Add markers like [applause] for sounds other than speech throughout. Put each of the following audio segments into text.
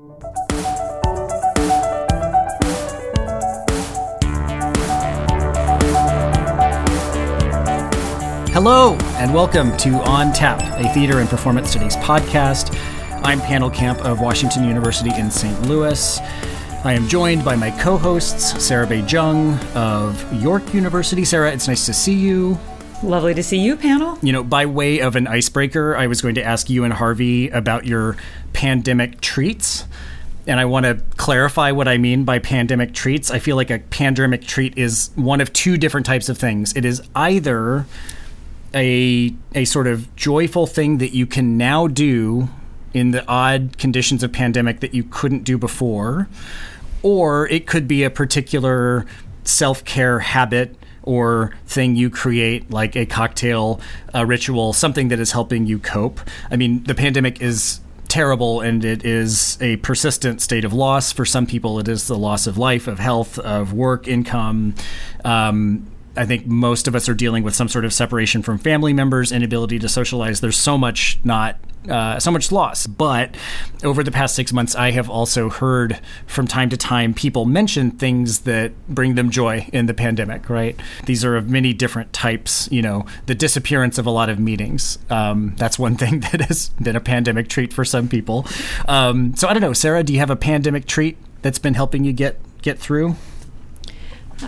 Hello, and welcome to On Tap, a theater and performance studies podcast. I'm Pannill Camp of Washington University in St. Louis. I am joined by my co hosts, Sarah Bay-Cheng of York University. Sarah, it's nice to see you. Lovely to see you, Pannill. You know, by way of an icebreaker, I was going to ask you and Harvey about your pandemic treats. And I want to clarify what I mean by pandemic treats. I feel like a pandemic treat is one of two different types of things. It is either a a sort of joyful thing that you can now do in the odd conditions of pandemic that you couldn't do before, or it could be a particular self care habit or thing you create, like a cocktail a ritual, something that is helping you cope. I mean, the pandemic is terrible and it is a persistent state of loss. For some people, it is the loss of life, of health, of work, income. Um, I think most of us are dealing with some sort of separation from family members, inability to socialize. There's so much not uh, so much loss. But over the past six months, I have also heard from time to time people mention things that bring them joy in the pandemic, right? These are of many different types. You know, the disappearance of a lot of meetings. Um, that's one [laughs] thing that has been a pandemic treat for some people. Um, so I don't know, Sarah, do you have a pandemic treat that's been helping you get get through?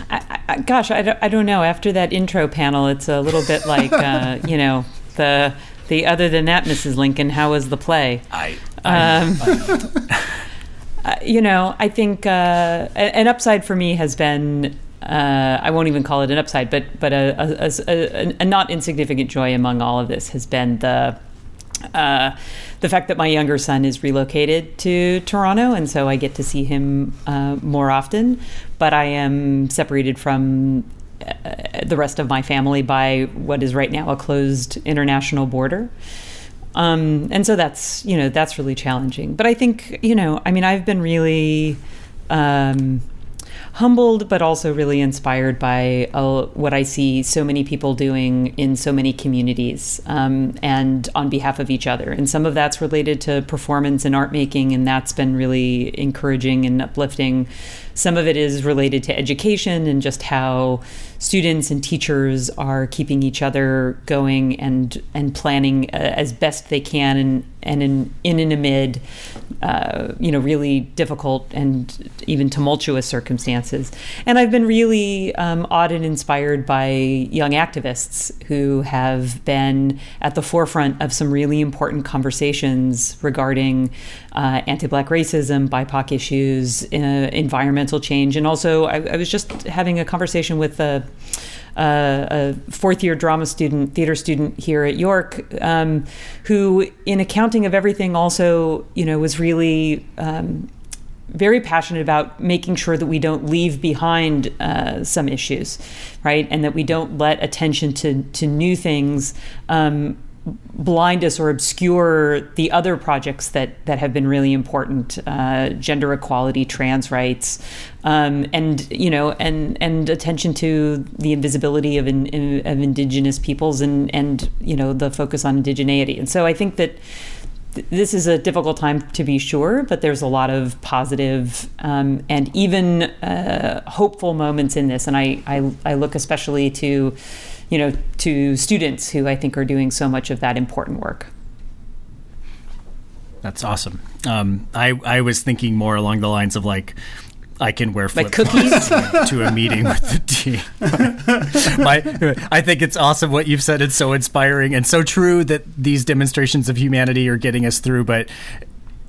I, I, gosh, I don't, I don't know. After that intro Pannill, it's a little bit like, uh, [laughs] you know, the the other than that, Mrs. Lincoln, how was the play? I, um, uh, [laughs] you know, I think uh, an upside for me has been. Uh, I won't even call it an upside, but but a, a, a, a, not insignificant joy among all of this has been the uh, the fact that my younger son is relocated to Toronto, and so I get to see him uh, more often. But I am separated from uh, the rest of my family by what is right now a closed international border. Um, and so that's you know that's really challenging. But I think you know I mean I've been really um, humbled, but also really inspired by uh, what I see so many people doing in so many communities um, and on behalf of each other. And some of that's related to performance and art making, and that's been really encouraging and uplifting. Some of it is related to education and just how students and teachers are keeping each other going and and planning uh, as best they can and and in in and amid uh, you know really difficult and even tumultuous circumstances. And I've been really um, awed and inspired by young activists who have been at the forefront of some really important conversations regarding uh, anti-black racism, BIPOC issues, uh, change, and also I, I was just having a conversation with a uh, a fourth year drama student, theater student here at York, um, who, in accounting of everything, also you know was really. Um, very passionate about making sure that we don't leave behind uh, some issues, right, and that we don't let attention to to new things um, blind us or obscure the other projects that that have been really important uh, gender equality trans rights um, and you know and and attention to the invisibility of in, of indigenous peoples and and you know the focus on indigeneity and so I think that this is a difficult time to be sure, but there's a lot of positive, um, and even uh, hopeful moments in this. And I, I, I look especially to you know, to students who I think are doing so much of that important work. That's awesome. Um, I I was thinking more along the lines of like I can wear flip like cookies [laughs] to a meeting with the team. [laughs] My, I think it's awesome what you've said. It's so inspiring and so true that these demonstrations of humanity are getting us through. But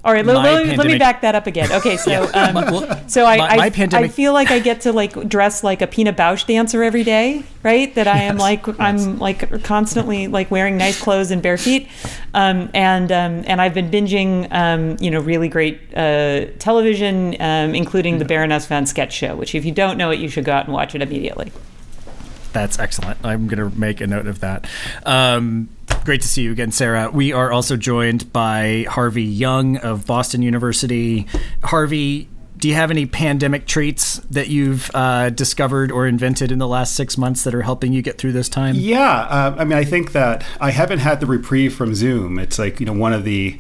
all right, let, let, me, let, me back that up again. Okay, so [laughs] um, well, so I, my, my I, pandemic... I feel like I get to like dress like a Pina Bausch dancer every day, right? That I am like yes. I'm like constantly like wearing nice clothes and bare feet, um, and um, and I've been binging um, you know really great uh, television, um, including the Baroness von Sketch show. Which if you don't know it, you should go out and watch it immediately. That's excellent. I'm going to make a note of that. Um, great to see you again, Sarah. We are also joined by Harvey Young of Boston University. Harvey, do you have any pandemic treats that you've uh, discovered or invented in the last six months that are helping you get through this time? Yeah, uh, I mean, I think that I haven't had the reprieve from Zoom. It's like you know one of the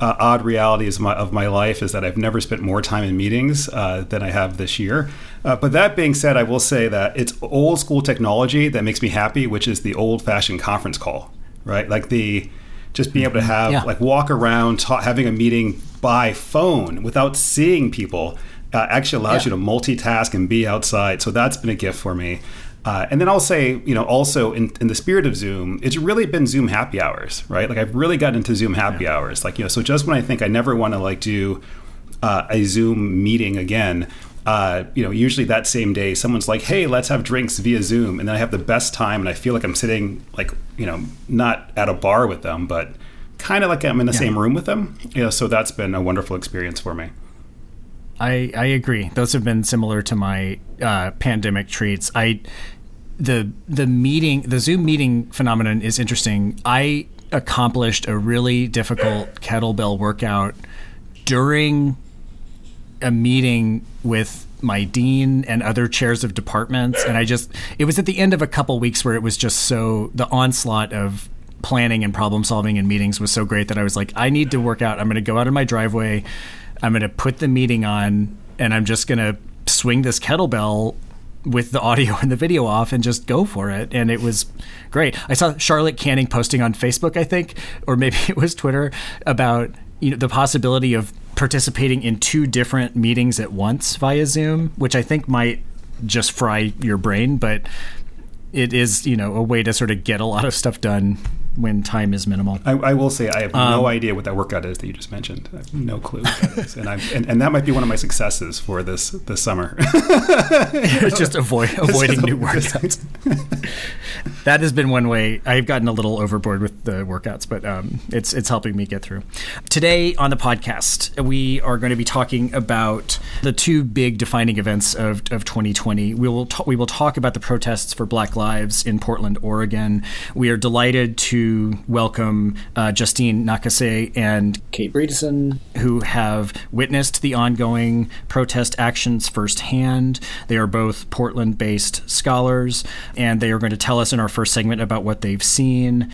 uh, odd realities of my, of my life is that I've never spent more time in meetings uh, than I have this year. Uh, but that being said, I will say that it's old school technology that makes me happy, which is the old fashioned conference call, right? Like the just being able to have yeah. like walk around, ta- having a meeting by phone without seeing people. Uh, actually allows yeah. you to multitask and be outside. So that's been a gift for me. Uh, and then I'll say, you know, also in, in, the spirit of Zoom, it's really been Zoom happy hours, right? Like I've really gotten into Zoom happy yeah. hours. Like, you know, so just when I think I never want to like do uh, a Zoom meeting again, uh, you know, usually that same day, someone's like, "Hey, let's have drinks via Zoom," and then I have the best time, and I feel like I'm sitting like, you know, not at a bar with them, but kind of like I'm in the yeah. same room with them. You know, so that's been a wonderful experience for me. I, I agree. Those have been similar to my uh, pandemic treats. I the the meeting the Zoom meeting phenomenon is interesting. I accomplished a really difficult kettlebell workout during a meeting with my dean and other chairs of departments and I just it was at the end of a couple weeks where it was just so the onslaught of planning and problem solving and meetings was so great that I was like I need to work out. I'm going to go out in my driveway I'm going to put the meeting on and I'm just going to swing this kettlebell with the audio [laughs] and the video off and just go for it. And it was great. I saw Charlotte Canning posting on Facebook, I think, or maybe [laughs] it was Twitter, about you know the possibility of participating in two different meetings at once via Zoom, which I think might just fry your brain, but it is, you know, a way to sort of get a lot of stuff done when time is minimal. I, I will say I have um, no idea what that workout is that you just mentioned. I have no clue what that is, and, and, and that might be one of my successes for this this summer. [laughs] it's just avoid avoiding new workouts. [laughs] that has been one way. I've gotten a little overboard with the workouts, but um, it's it's helping me get through. Today on the podcast, we are going to be talking about the two big defining events of, of 2020. We will ta- we will talk about the protests for Black Lives in Portland, Oregon. We are delighted to welcome uh, Justine Nakase and Kate Bredeson, who have witnessed the ongoing protest actions firsthand. They are both Portland-based scholars, and they are going to tell us in our first segment about what they've seen.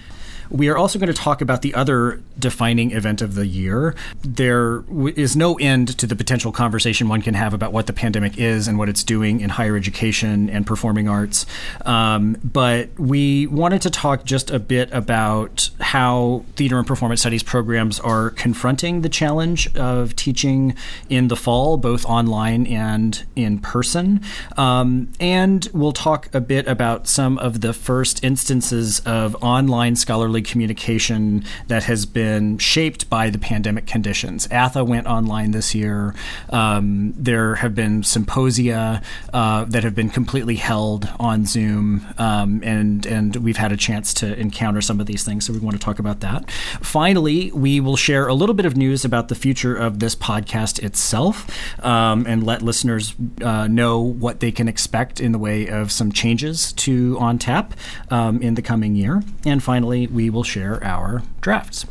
We are also going to talk about the other defining event of the year. There is no end to the potential conversation one can have about what the pandemic is and what it's doing in higher education and performing arts. Um, but we wanted to talk just a bit about how theater and performance studies programs are confronting the challenge of teaching in the fall, both online and in person. Um, and we'll talk a bit about some of the first instances of online scholarly scholarly communication that has been shaped by the pandemic conditions. ATHE went online this year. Um, there have been symposia uh, that have been completely held on Zoom, um, and and we've had a chance to encounter some of these things. So we want to talk about that. Finally, we will share a little bit of news about the future of this podcast itself, um, and let listeners uh, know what they can expect in the way of some changes to OnTap um, in the coming year. And finally, we we will share our drafts.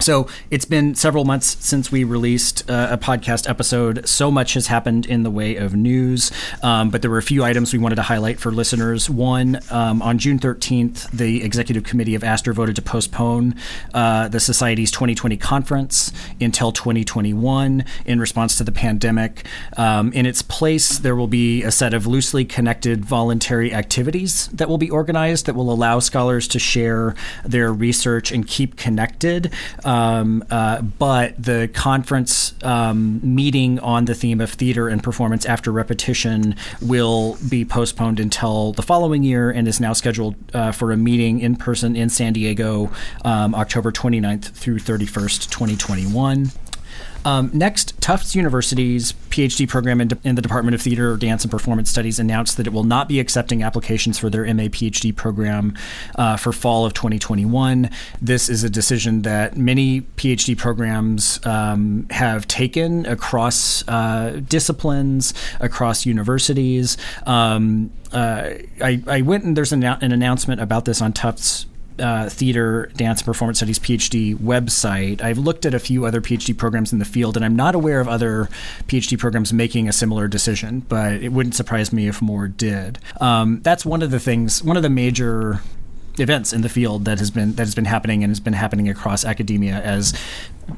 So it's been several months since we released uh, a podcast episode. So much has happened in the way of news, um, but there were a few items we wanted to highlight for listeners. One, um, on June 13th, the executive committee of ASTR voted to postpone uh, the Society's 2020 conference until 2021 in response to the pandemic. Um, in its place, there will be a set of loosely connected voluntary activities that will be organized that will allow scholars to share their research and keep connected. Um, uh, but the conference um, meeting on the theme of theater and performance after repetition will be postponed until the following year and is now scheduled uh, for a meeting in person in San Diego um, October 29th through 31st, 2021. Um, next, Tufts University's PhD program in, de- in, the Department of Theater, Dance, and Performance Studies announced that it will not be accepting applications for their MA PhD program uh, for fall of 2021. This is a decision that many PhD programs um, have taken across uh, disciplines, across universities. Um, uh, I, I, went and there's an, an announcement about this on Tufts uh, theater, dance, and performance studies PhD website. I've looked at a few other PhD programs in the field, and I'm not aware of other PhD programs making a similar decision, but it wouldn't surprise me if more did. Um, that's one of the things, one of the major events in the field that has been that has been happening and has been happening across academia as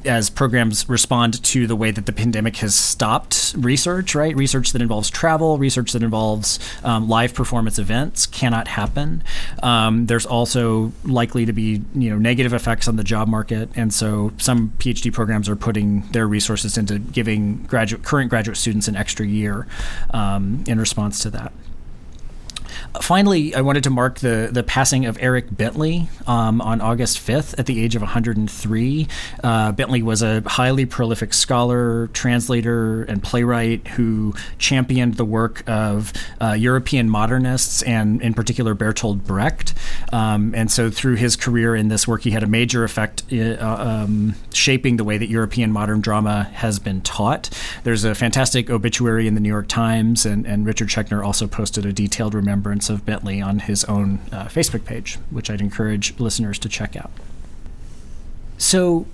as programs respond to the way that the pandemic has stopped research, right? Research that involves travel, research that involves um, live performance events cannot happen. Um, there's also likely to be you know negative effects on the job market, and so some PhD programs are putting their resources into giving graduate current graduate students an extra year um, in response to that. Finally, I wanted to mark the, the passing of Eric Bentley um, on August 5th at the age of 103. Uh, Bentley was a highly prolific scholar, translator, and playwright who championed the work of uh, European modernists and, in particular, Bertolt Brecht. Um, and so, through his career in this work, he had a major effect uh, um, shaping the way that European modern drama has been taught. There's a fantastic obituary in the New York Times, and, and Richard Schechner also posted a detailed remembrance of Bentley on his own uh, Facebook page, which I'd encourage listeners to check out. So,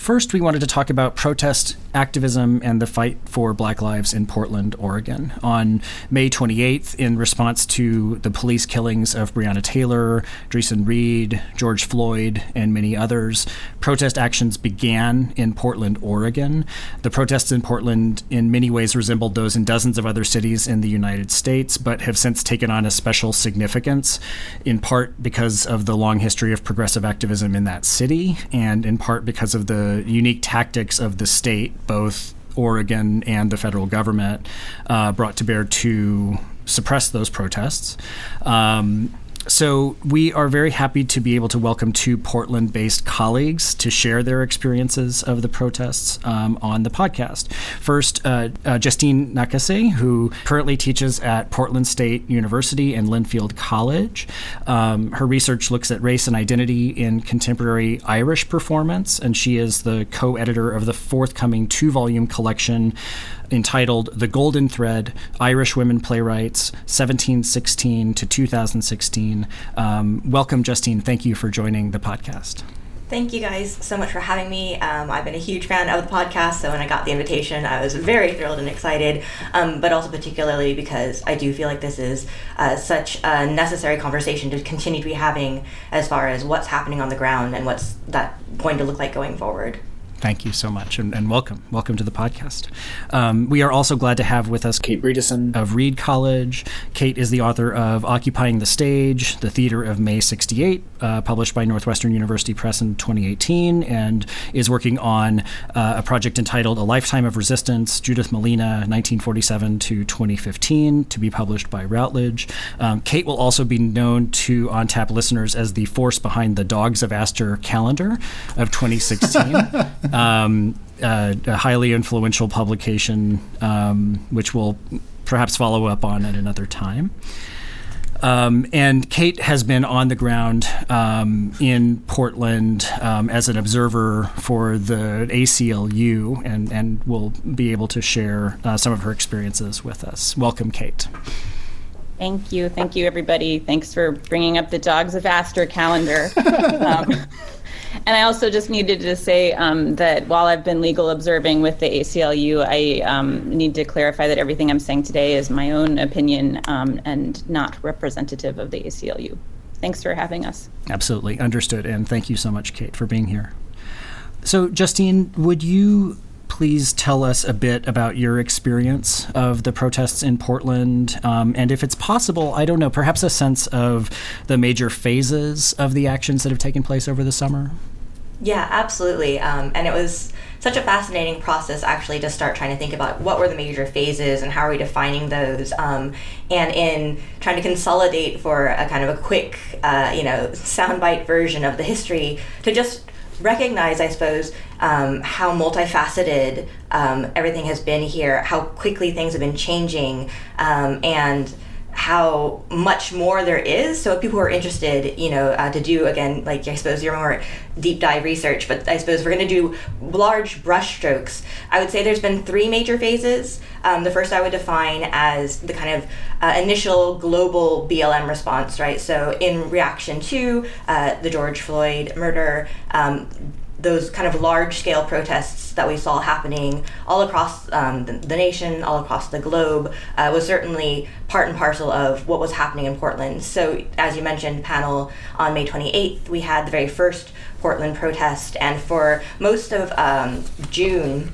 First, we wanted to talk about protest activism and the fight for Black lives in Portland, Oregon. On May 28th, in response to the police killings of Breonna Taylor, Dreasjon Reed, George Floyd, and many others, protest actions began in Portland, Oregon. The protests in Portland, in many ways, resembled those in dozens of other cities in the United States, but have since taken on a special significance, in part because of the long history of progressive activism in that city, and in part because of the unique tactics of the state, both Oregon and the federal government, uh, brought to bear to suppress those protests. Um, so we are very happy to be able to welcome two Portland-based colleagues to share their experiences of the protests um, on the podcast. First, uh, uh, Justine Nakase, who currently teaches at Portland State University and Linfield College. Um, her research looks at race and identity in contemporary Irish performance, and she is the co-editor of the forthcoming two-volume collection entitled The Golden Thread Irish Women Playwrights 1716 to 2016. Um, welcome, Justine. Thank you for joining the podcast. Thank you guys so much for having me. Um, I've been a huge fan of the podcast, so when I got the invitation, I was very thrilled and excited, um, but also particularly because I do feel like this is uh, such a necessary conversation to continue to be having as far as what's happening on the ground and what's that going to look like going forward. Thank you so much, and, and welcome. Welcome to the podcast. Um, we are also glad to have with us Kate Bredeson of Reed College. Kate is the author of Occupying the Stage, The Theater of May 68, uh, published by Northwestern University Press in 2018, and is working on uh, a project entitled A Lifetime of Resistance, Judith Malina, 1947 to 2015, to be published by Routledge. Um, Kate will also be known to On Tap listeners as the force behind the Dogs of ASTR calendar of 2016. [laughs] um, uh, a highly influential publication, um, which we'll perhaps follow up on at another time. Um, and Kate has been on the ground um, in Portland um, as an observer for the ACLU and, and will be able to share uh, some of her experiences with us. Welcome, Kate. Thank you. Thank you, everybody. Thanks for bringing up the Dogs of ASTR calendar. [laughs] And I also just needed to say um, that while I've been legal observing with the ACLU, I um, need to clarify that everything I'm saying today is my own opinion um, and not representative of the ACLU. Thanks for having us. Absolutely. Understood. And thank you so much, Kate, for being here. So, Justine, would you please tell us a bit about your experience of the protests in Portland? Um, and if it's possible, I don't know, perhaps a sense of the major phases of the actions that have taken place over the summer? Yeah, absolutely. Um, and it was such a fascinating process actually to start trying to think about what were the major phases and how are we defining those. Um, and in trying to consolidate for a kind of a quick, uh, you know, soundbite version of the history to just recognize, I suppose, um, how multifaceted um, everything has been here, how quickly things have been changing, um, and how much more there is. So if people are interested, you know, uh, to do again, like I suppose your more deep dive research, but I suppose we're going to do large brushstrokes. I would say there's been three major phases. Um, the first I would define as the kind of uh, initial global BLM response, right? So in reaction to uh, the George Floyd murder. Um, those kind of large scale protests that we saw happening all across um, the, the, nation, all across the globe, uh, was certainly part and parcel of what was happening in Portland. So, as you mentioned, Pannill on May 28th, we had the very first Portland protest, and for most of um, June,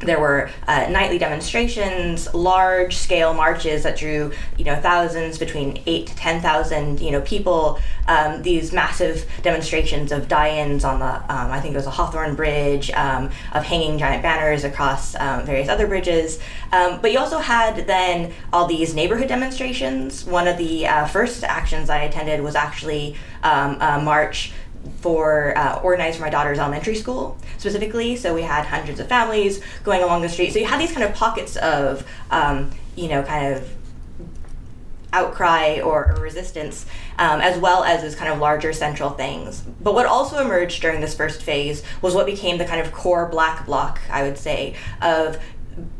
there were uh, nightly demonstrations, large scale marches that drew, you know, thousands between eight to ten thousand, you know, people. Um, these massive demonstrations of die-ins on the, um, I think it was a Hawthorne Bridge, um, of hanging giant banners across um, various other bridges. Um, but you also had then all these neighborhood demonstrations. One of the uh, first actions I attended was actually um, a march for uh, organized for my daughter's elementary school specifically. So we had hundreds of families going along the street. So you had these kind of pockets of, um, you know, kind of outcry or, resistance, um, as well as those kind of larger central things. But what also emerged during this first phase was what became the kind of core black bloc, I would say, of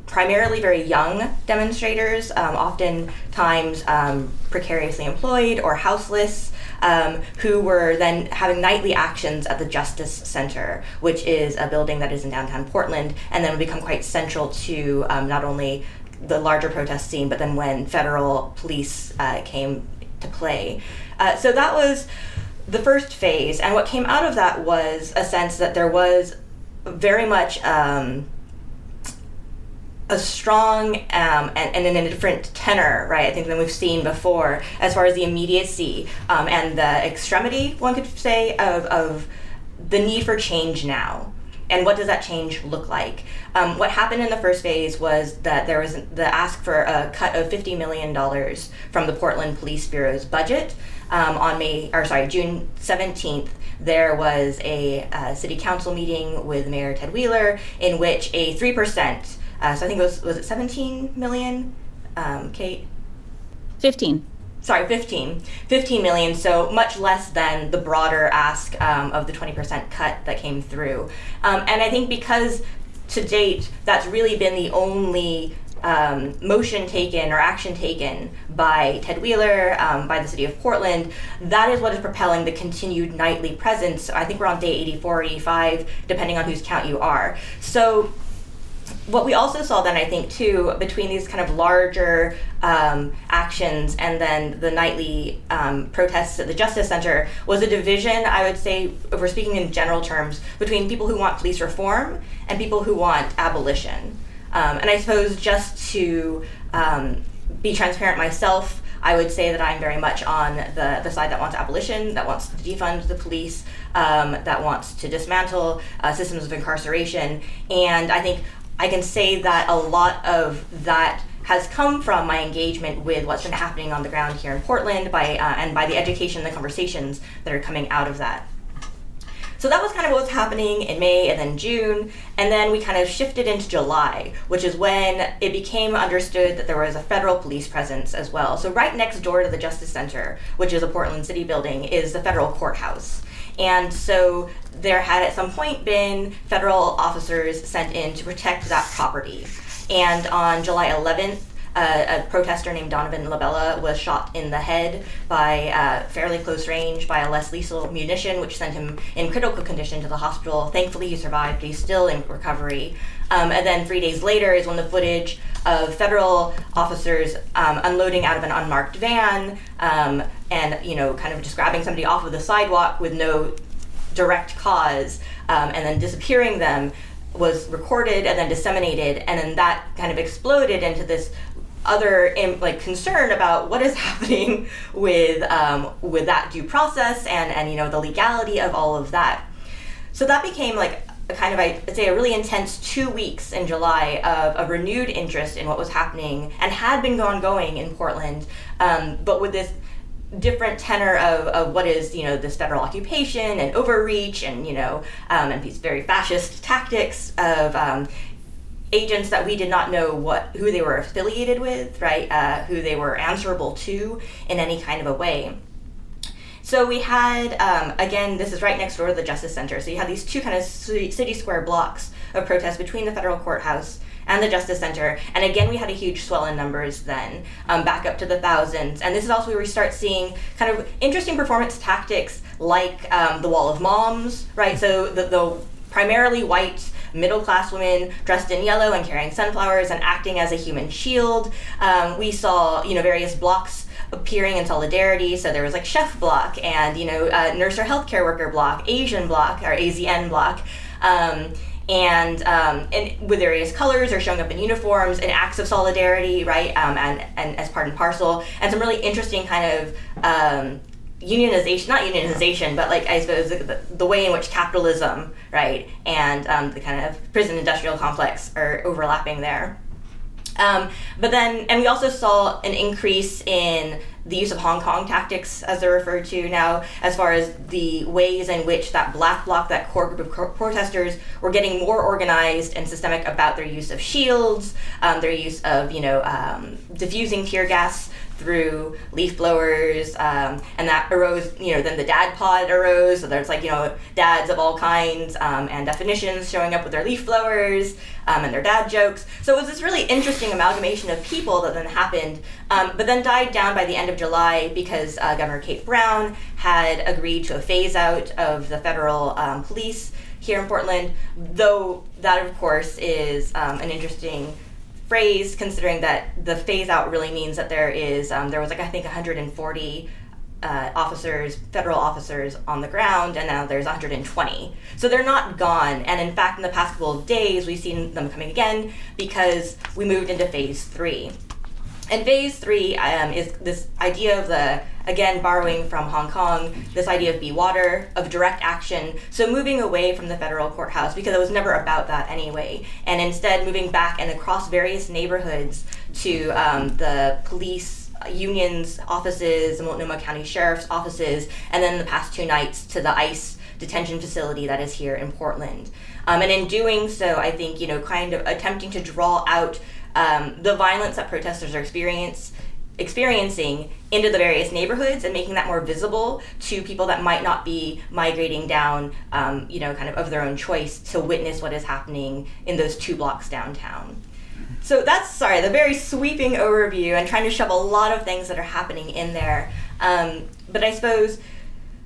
primarily very young demonstrators, um, oftentimes um, precariously employed or houseless, um, who were then having nightly actions at the Justice Center, which is a building that is in downtown Portland, and then would become quite central to um, not only the larger protest scene, but then when federal police uh, came to play. Uh, so that was the first phase, and what came out of that was a sense that there was very much. Um, a strong um, and, and in a different tenor, right? I think than we've seen before, as far as the immediacy um, and the extremity, one could say, of, of the need for change now. And what does that change look like? Um, what happened in the first phase was that there was the ask for a cut of $50 million from the Portland Police Bureau's budget. Um, on May, or sorry, June 17th, there was a uh, city council meeting with Mayor Ted Wheeler in which a 3% uh, so I think it was was it 17 million, um, Kate? 15. Sorry, 15. 15 million, so much less than the broader ask um, of the 20% cut that came through. Um, and I think because to date, that's really been the only um, motion taken or action taken by Ted Wheeler, um, by the city of Portland, that is what is propelling the continued nightly presence. I think we're on day 84 85, depending on whose count you are. So what we also saw then, I think, too, between these kind of larger um, actions and then the nightly um, protests at the Justice Center was a division, I would say, if we're speaking in general terms, between people who want police reform and people who want abolition. Um, and I suppose just to um, be transparent myself, I would say that I'm very much on the, the side that wants abolition, that wants to defund the police, um, that wants to dismantle uh, systems of incarceration. And I think I can say that a lot of that has come from my engagement with what's been happening on the ground here in Portland by uh, and by the education and the conversations that are coming out of that. So that was kind of what was happening in May and then June, and then we kind of shifted into July, which is when it became understood that there was a federal police presence as well. So right next door to the Justice Center, which is a Portland City building, is the federal courthouse. And so there had at some point been federal officers sent in to protect that property. And on July 11th, uh, a protester named Donavan LaBella was shot in the head by uh, fairly close range by a less lethal munition, which sent him in critical condition to the hospital. Thankfully, he survived. He's still in recovery. Um, and then three days later is when the footage of federal officers um, unloading out of an unmarked van um, and you know kind of just grabbing somebody off of the sidewalk with no direct cause um, and then disappearing them was recorded and then disseminated and then that kind of exploded into this other like concern about what is [laughs] happening with um, with that due process and and you know the legality of all of that. So that became like a kind of I'd say a really intense two weeks in July of a renewed interest in what was happening and had been ongoing in Portland, um, but with this different tenor of, of what is you know this federal occupation and overreach and you know um, and these very fascist tactics of um, agents that we did not know what who they were affiliated with right uh, who they were answerable to in any kind of a way so we had um, again this is right next door to the justice center so you had these two kind of city square blocks of protests between the federal courthouse and the Justice Center. And again, we had a huge swell in numbers then, um, back up to the thousands. And this is also where we start seeing kind of interesting performance tactics like um, the Wall of Moms, right? So the, the primarily white middle class women dressed in yellow and carrying sunflowers and acting as a human shield. Um, we saw, you know, various blocks appearing in solidarity. So there was like chef block and you know uh, nurse or healthcare worker block, Asian block or AZN block. Um, and um, and with various colors or showing up in uniforms and acts of solidarity, right? Um, and and as part and parcel, and some really interesting kind of um, unionization, not unionization, but like I suppose the, the way in which capitalism, right, and um, the kind of prison industrial complex are overlapping there. Um, but then, and we also saw an increase in the use of Hong Kong tactics, as they're referred to now, as far as the ways in which that black bloc, that core group of protesters, were getting more organized and systemic about their use of shields, um, their use of, you know, um, diffusing tear gas through leaf blowers, um, and that arose, you know, then the dad pod arose. So there's like, you know, dads of all kinds um, and definitions showing up with their leaf blowers um, and their dad jokes. So it was this really interesting amalgamation of people that then happened, um, but then died down by the end of July because uh, Governor Kate Brown had agreed to a phase out of the federal um, police here in Portland, though that, of course, is um, an interesting phrase considering that the phase out really means that there is um, there was like I think 140 uh, officers, federal officers on the ground, and now there's 120. So they're not gone. And in fact, in the past couple of days, we've seen them coming again because we moved into phase three. And phase three um, is this idea of the, again, borrowing from Hong Kong, this idea of be water, of direct action. So moving away from the federal courthouse because it was never about that anyway. And instead moving back and across various neighborhoods to um, the police unions offices, the Multnomah County Sheriff's offices, and then the past two nights to the ICE detention facility that is here in Portland. Um, and in doing so, I think, you know, kind of attempting to draw out um, the violence that protesters are experience, experiencing into the various neighborhoods and making that more visible to people that might not be migrating down, um, you know, kind of of their own choice to witness what is happening in those two blocks downtown. So that's sorry, the very sweeping overview and trying to shove a lot of things that are happening in there. Um, but I suppose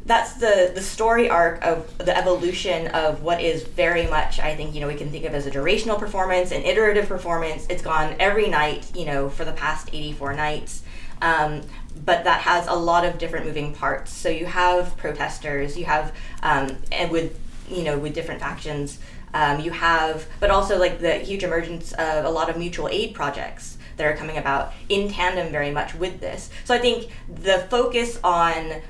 that's the the story arc of the evolution of what is very much I think you know we can think of as a durational performance, an iterative performance. It's gone every night, you know, for the past 84 nights. Um, but that has a lot of different moving parts. So you have protesters, you have um, and with you know with different factions, um, you have, but also like the huge emergence of a lot of mutual aid projects that are coming about in tandem very much with this. So I think the focus on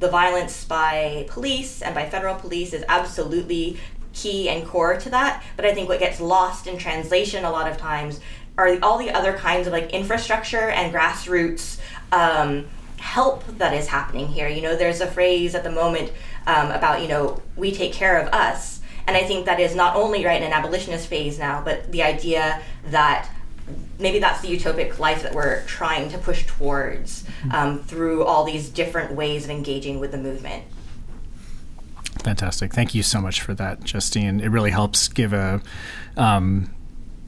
the violence by police and by federal police is absolutely key and core to that. But I think what gets lost in translation a lot of times are all the other kinds of like infrastructure and grassroots um, help that is happening here. You know, there's a phrase at the moment um, about, you know, we take care of us. And I think that is not only right in an abolitionist phase now, but the idea that maybe that's the utopic life that we're trying to push towards mm-hmm. um, through all these different ways of engaging with the movement. Fantastic. Thank you so much for that, Justine. It really helps give a um,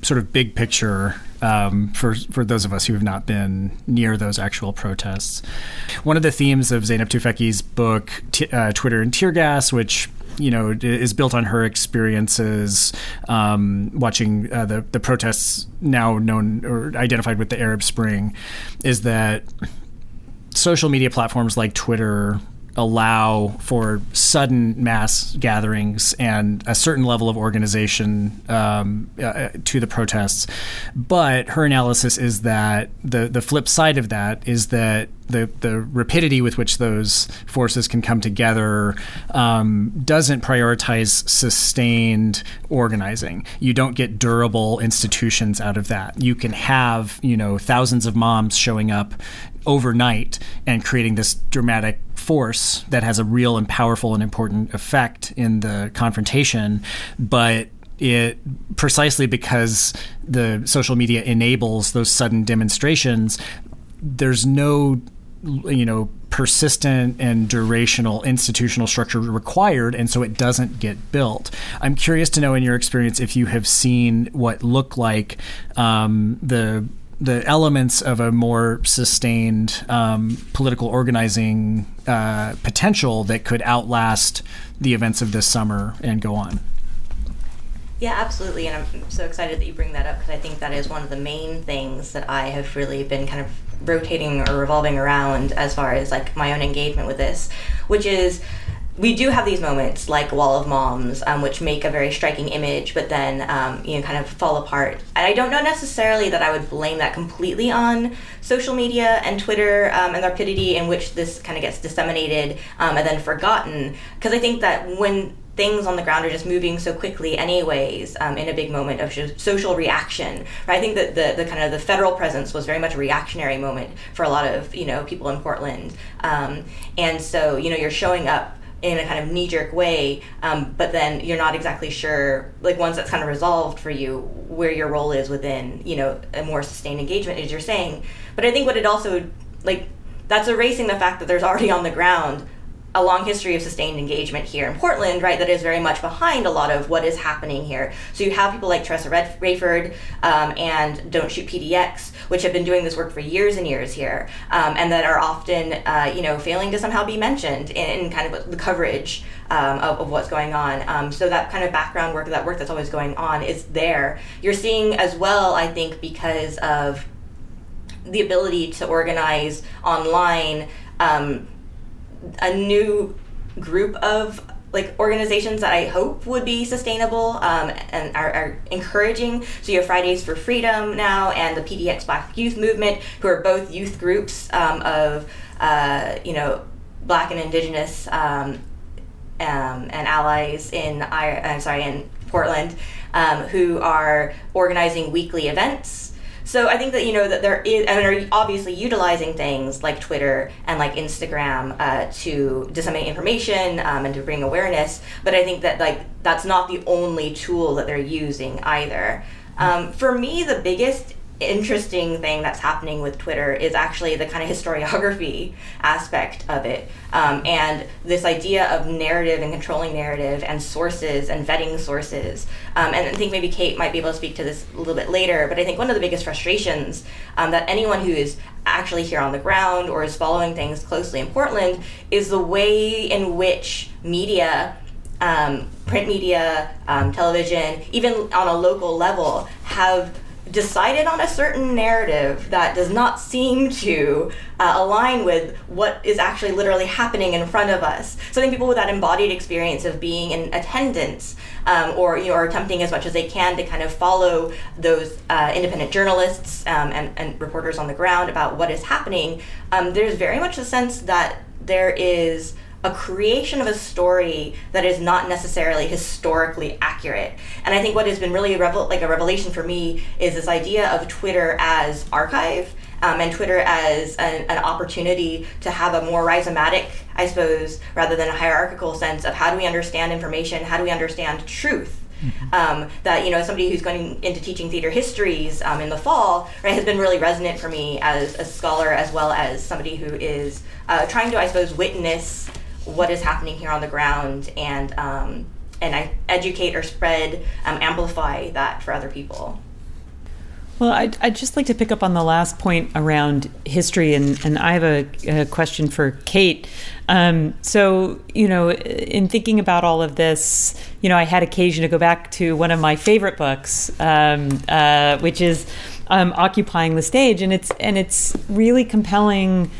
sort of big picture um, for for those of us who have not been near those actual protests. One of the themes of Zeynep Tufekci's book, T- uh, Twitter and Tear Gas, which you know is built on her experiences um, watching uh, the the protests now known or identified with the Arab Spring, is that social media platforms like Twitter allow for sudden mass gatherings and a certain level of organization um, uh, to the protests. But her analysis is that the the flip side of that is that the the rapidity with which those forces can come together um, doesn't prioritize sustained organizing. You don't get durable institutions out of that. You can have you know thousands of moms showing up overnight and creating this dramatic force that has a real and powerful and important effect in the confrontation, but it precisely because the social media enables those sudden demonstrations there's no you know persistent and durational institutional structure required and so it doesn't get built. I'm curious to know in your experience if you have seen what look like um, the the elements of a more sustained um, political organizing uh, potential that could outlast the events of this summer and go on. Yeah, absolutely. And I'm so excited that you bring that up because I think that is one of the main things that I have really been kind of rotating or revolving around as far as like my own engagement with this, which is we do have these moments like Wall of Moms, um, which make a very striking image, but then um, you know kind of fall apart. And I don't know necessarily that I would blame that completely on social media and Twitter um, and the rapidity in which this kind of gets disseminated um, and then forgotten. Because I think that when things on the ground are just moving so quickly anyways um, in a big moment of social reaction right? i think that the, the kind of the federal presence was very much a reactionary moment for a lot of you know people in portland um, and so you know you're showing up in a kind of knee-jerk way um, but then you're not exactly sure like once that's kind of resolved for you where your role is within you know a more sustained engagement as you're saying. But i think what it also like that's erasing the fact that there's already on the ground a long history of sustained engagement here in Portland, right, that is very much behind a lot of what is happening here. So you have people like Teressa Red- Raiford um, and Don't Shoot PDX, which have been doing this work for years and years here, um, and that are often, uh, you know, failing to somehow be mentioned in, in kind of the coverage um, of, of, what's going on. Um, so that kind of background work, that work that's always going on, is there. You're seeing as well, I think, because of the ability to organize online um, a new group of like organizations that I hope would be sustainable um, and are, are, encouraging. So you have Fridays for Freedom now and the PDX Black Youth Movement, who are both youth groups um, of uh, you know Black and Indigenous um, um and allies in I'm sorry in Portland, um, who are organizing weekly events so I think that you know that there is, and are obviously utilizing things like Twitter and like Instagram uh, to disseminate information um, and to bring awareness. But I think that like that's not the only tool that they're using either. Um, for me, the biggest interesting thing that's happening with Twitter is actually the kind of historiography aspect of it. Um, and this idea of narrative and controlling narrative and sources and vetting sources. Um, and I think maybe Kate might be able to speak to this a little bit later, but I think one of the biggest frustrations um, that anyone who is actually here on the ground or is following things closely in Portland is the way in which media um, print media, um, television, even on a local level, have decided on a certain narrative that does not seem to uh, align with what is actually literally happening in front of us. So I think people with that embodied experience of being in attendance um, or you know are attempting as much as they can to kind of follow those uh, independent journalists um, and, and, reporters on the ground about what is happening, um, there's very much a sense that there is a creation of a story that is not necessarily historically accurate. And I think what has been really revel- like a revelation for me is this idea of Twitter as archive um, and Twitter as an, an, opportunity to have a more rhizomatic, I suppose, rather than a hierarchical sense of how do we understand information, how do we understand truth. Mm-hmm. Um, that you know, somebody who's going into teaching theater histories um, in the fall, right, has been really resonant for me as a scholar as well as somebody who is uh, trying to, I suppose, witness what is happening here on the ground and um, and I educate or spread, um, amplify that for other people. Well, I'd, I'd, just like to pick up on the last point around history, and, and I have a, a question for Kate. Um, so, you know, in thinking about all of this, you know, I had occasion to go back to one of my favorite books, um, uh, which is um, "Occupying the Stage," and it's and it's really compelling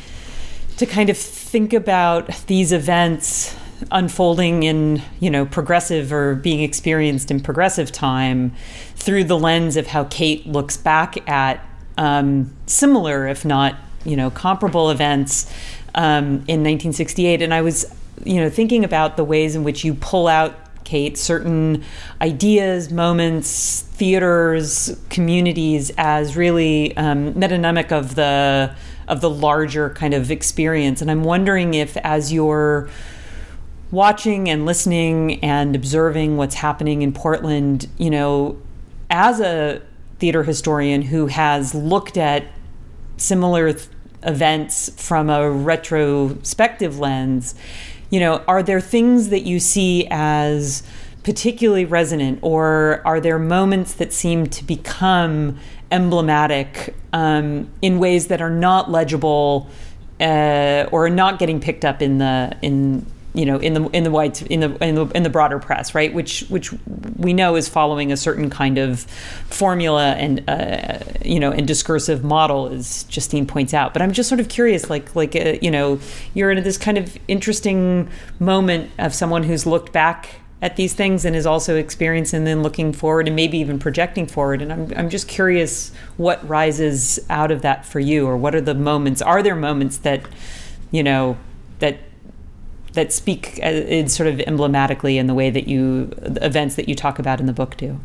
to kind of think about these events unfolding in you know progressive or being experienced in progressive time through the lens of how Kate looks back at um, similar, if not you know comparable events um, in 1968. And I was you know thinking about the ways in which you pull out Kate certain ideas, moments, theaters, communities as really um, metonymic of the of the larger kind of experience. And I'm wondering if, as you're watching and listening and observing what's happening in Portland, you know, as a theater historian who has looked at similar th- events from a retrospective lens, you know, are there things that you see as particularly resonant, or are there moments that seem to become emblematic um, in ways that are not legible uh, or not getting picked up in the in you know in the in the white in the in the in the broader press right? Which which we know is following a certain kind of formula and uh, you know and discursive model as Justine points out. But I'm just sort of curious like like uh, you know you're in this kind of interesting moment of someone who's looked back at these things and is also experiencing and then looking forward and maybe even projecting forward and I'm I'm just curious what rises out of that for you or what are the moments are there moments that you know that that speak uh, in sort of emblematically in the way that you events that you talk about in the book do.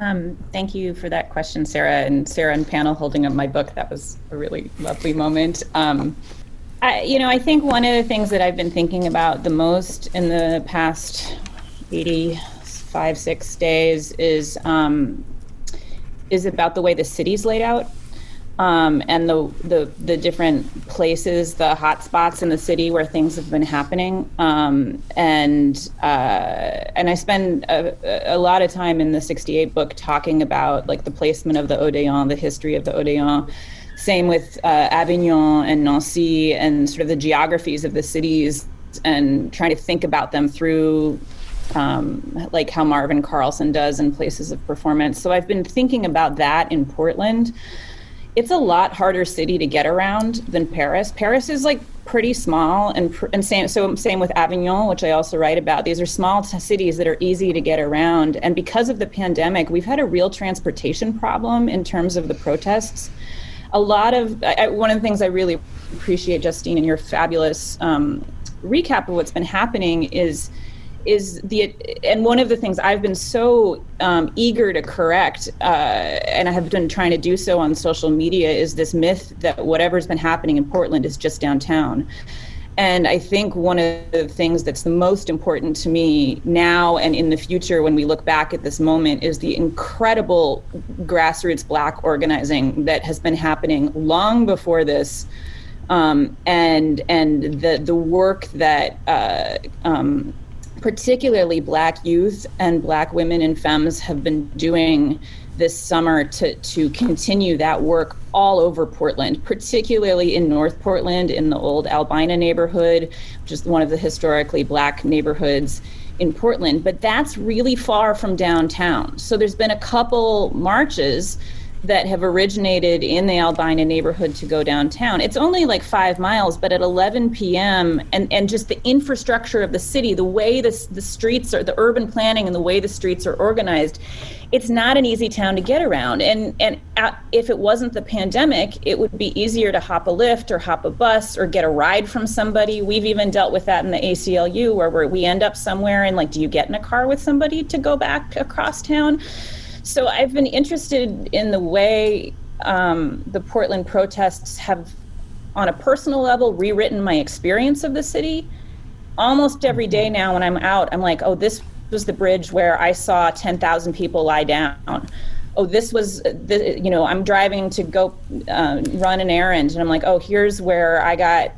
Um, thank you for that question, Sarah, and Sarah and Pannill holding up my book. That was a really lovely moment. Um, I, you know, I think one of the things that I've been thinking about the most in the past 85, six days is um, is about the way the city's laid out um, and the, the the different places, the hot spots in the city where things have been happening. Um, and uh, and I spend a, a, lot of time in the 68 book talking about like the placement of the Odéon, the history of the Odéon. Same with uh, Avignon and Nancy and sort of the geographies of the cities and trying to think about them through um, like how Marvin Carlson does in places of performance. So I've been thinking about that in Portland it's a lot harder city to get around than Paris. Paris is like pretty small and and same so same with Avignon, which I also write about. These are small t- cities that are easy to get around, and because of the pandemic, we've had a real transportation problem in terms of the protests. A lot of I, one of the things I really appreciate, Justine, and your fabulous um, recap of what's been happening is is the and one of the things I've been so um, eager to correct, uh, and I have been trying to do so on social media, is this myth that whatever's been happening in Portland is just downtown. And I think one of the things that's the most important to me now and in the future when we look back at this moment is the incredible grassroots black organizing that has been happening long before this. Um, and and the the work that uh, um, particularly black youth and black women and femmes have been doing this summer to, to continue that work all over Portland, particularly in North Portland in the old Albina neighborhood, which is one of the historically black neighborhoods in Portland. But that's really far from downtown. So there's been a couple marches that have originated in the Albina neighborhood to go downtown. It's only like five miles, but at 11 p.m. and and just the infrastructure of the city, the way the the streets are, the urban planning, and the way the streets are organized, it's not an easy town to get around. And and uh, if it wasn't the pandemic, it would be easier to hop a Lyft or hop a bus or get a ride from somebody. We've even dealt with that in the ACLU, where we end up somewhere and like, do you get in a car with somebody to go back across town? So I've been interested in the way um, the Portland protests have, on a personal level, rewritten my experience of the city. Almost every day now, when I'm out, I'm like, oh, this was the bridge where I saw 10,000 people lie down. Oh, this was, the, you know, I'm driving to go uh, run an errand, and I'm like, oh, here's where I got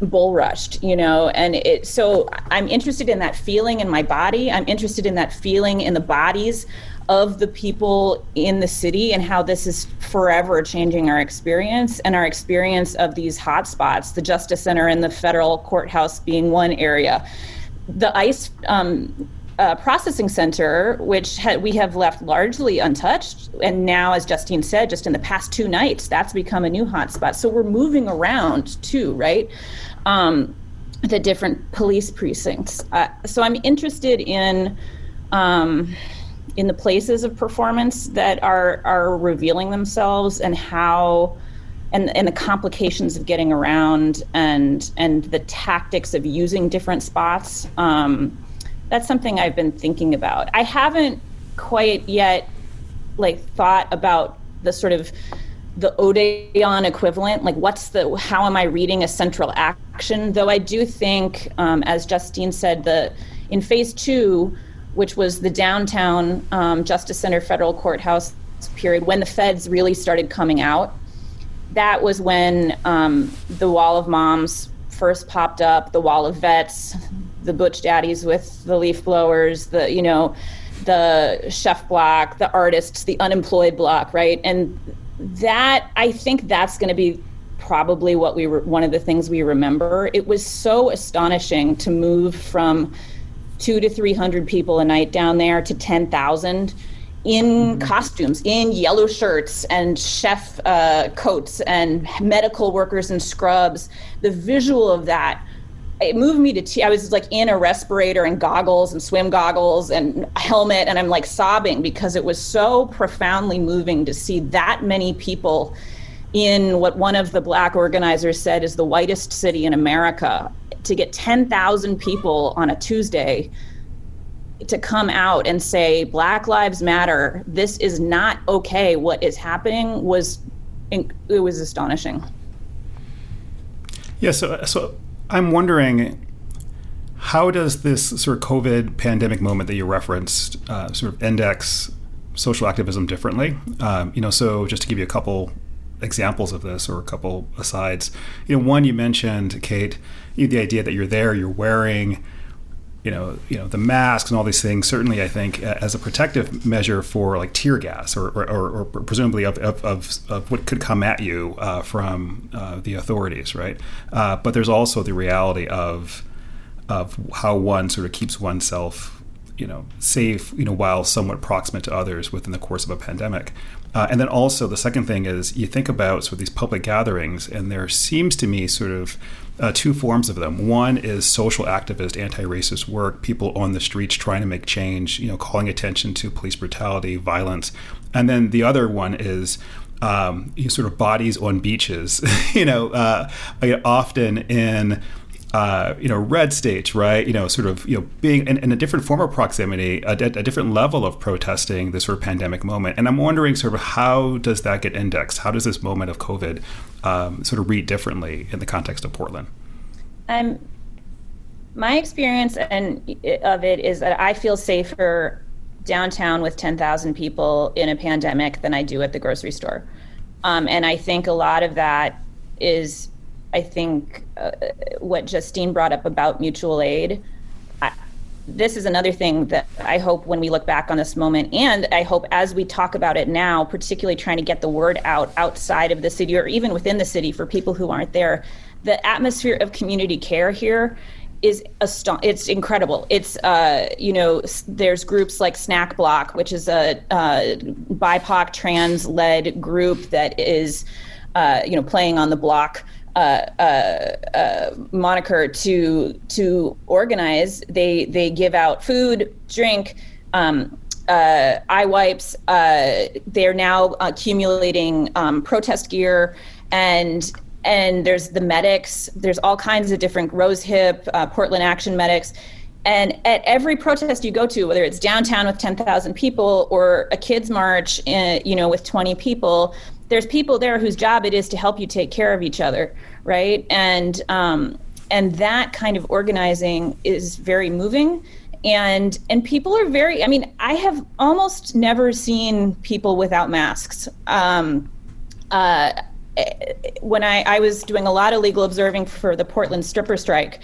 bull rushed you know and it so i'm interested in that feeling in my body i'm interested in that feeling in the bodies of the people in the city and how this is forever changing our experience and our experience of these hotspots, the Justice Center and the federal courthouse being one area. The ICE um, uh, processing center, which ha- we have left largely untouched. And now, as Justine said, just in the past two nights, that's become a new hotspot. So we're moving around too, right? Um, the different police precincts. Uh, so I'm interested in. Um, in the places of performance that are are revealing themselves and how and and the complications of getting around and and the tactics of using different spots um, that's something I've been thinking about I haven't quite yet like thought about the sort of the Odéon equivalent, like what's the how am I reading a central action? Though I do think, um, as Justine said, the in phase two, which was the downtown um, Justice Center Federal Courthouse period when the feds really started coming out. That was when um, the Wall of Moms first popped up, the Wall of Vets, the Butch Daddies with the leaf blowers, the you know, the chef block, the artists, the unemployed block, right? And that I think that's going to be probably what we were one of the things we remember. It was so astonishing to move from two to three hundred people a night down there to ten thousand in mm-hmm. costumes, in yellow shirts and chef uh, coats and medical workers in scrubs. The visual of that it moved me to te- I was like in a respirator and goggles and swim goggles and helmet and I'm like sobbing because it was so profoundly moving to see that many people in what one of the black organizers said is the whitest city in America to get 10,000 people on a Tuesday to come out and say black lives matter this is not okay. What is happening was it was astonishing. Yeah so so i'm wondering how does this sort of covid pandemic moment that you referenced uh, sort of index social activism differently? Um, you know so just to give you a couple examples of this or a couple asides. You know one you mentioned kate the idea that you're there you're wearing you know, you know the masks and all these things. Certainly, I think as a protective measure for like tear gas or, or, or presumably of, of, of, of, what could come at you uh, from uh, the authorities, right? Uh, but there's also the reality of of how one sort of keeps oneself, you know, safe, you know, while somewhat proximate to others within the course of a pandemic. Uh, and then also the second thing is you think about sort of these public gatherings, and there seems to me sort of uh, two forms of them. One is social activist, anti-racist work, people on the streets trying to make change, you know, calling attention to police brutality, violence, and then the other one is um, you know, sort of bodies on beaches, [laughs] you know, uh, often in uh, you know, red states, right? You know, sort of, you know, being in, in a different form of proximity, a, a, different level of protesting this sort of pandemic moment. And I'm wondering, sort of, how does that get indexed? How does this moment of COVID um, sort of read differently in the context of Portland? Um, my experience and of it is that I feel safer downtown with 10,000 people in a pandemic than I do at the grocery store. Um, and I think a lot of that is I think uh, what Justine brought up about mutual aid. I, this is another thing that I hope when we look back on this moment, and I hope as we talk about it now, particularly trying to get the word out outside of the city or even within the city for people who aren't there, the atmosphere of community care here is aston- it's incredible. It's uh, you know there's groups like Snack Block, which is a uh, BIPOC trans led group that is uh, you know playing on the block uh, uh, uh, moniker to to organize. They they give out food, drink, um, uh, eye wipes. Uh, they're now accumulating um, protest gear, and and there's the medics. There's all kinds of different Rose Hip, Portland Action medics. And at every protest you go to, whether it's downtown with 10,000 people or a kids march, in, you know, with 20 people, there's people there whose job it is to help you take care of each other, right? And um, and that kind of organizing is very moving and and people are very i mean i have almost never seen people without masks um, uh, when I, I was doing a lot of legal observing for the portland stripper strike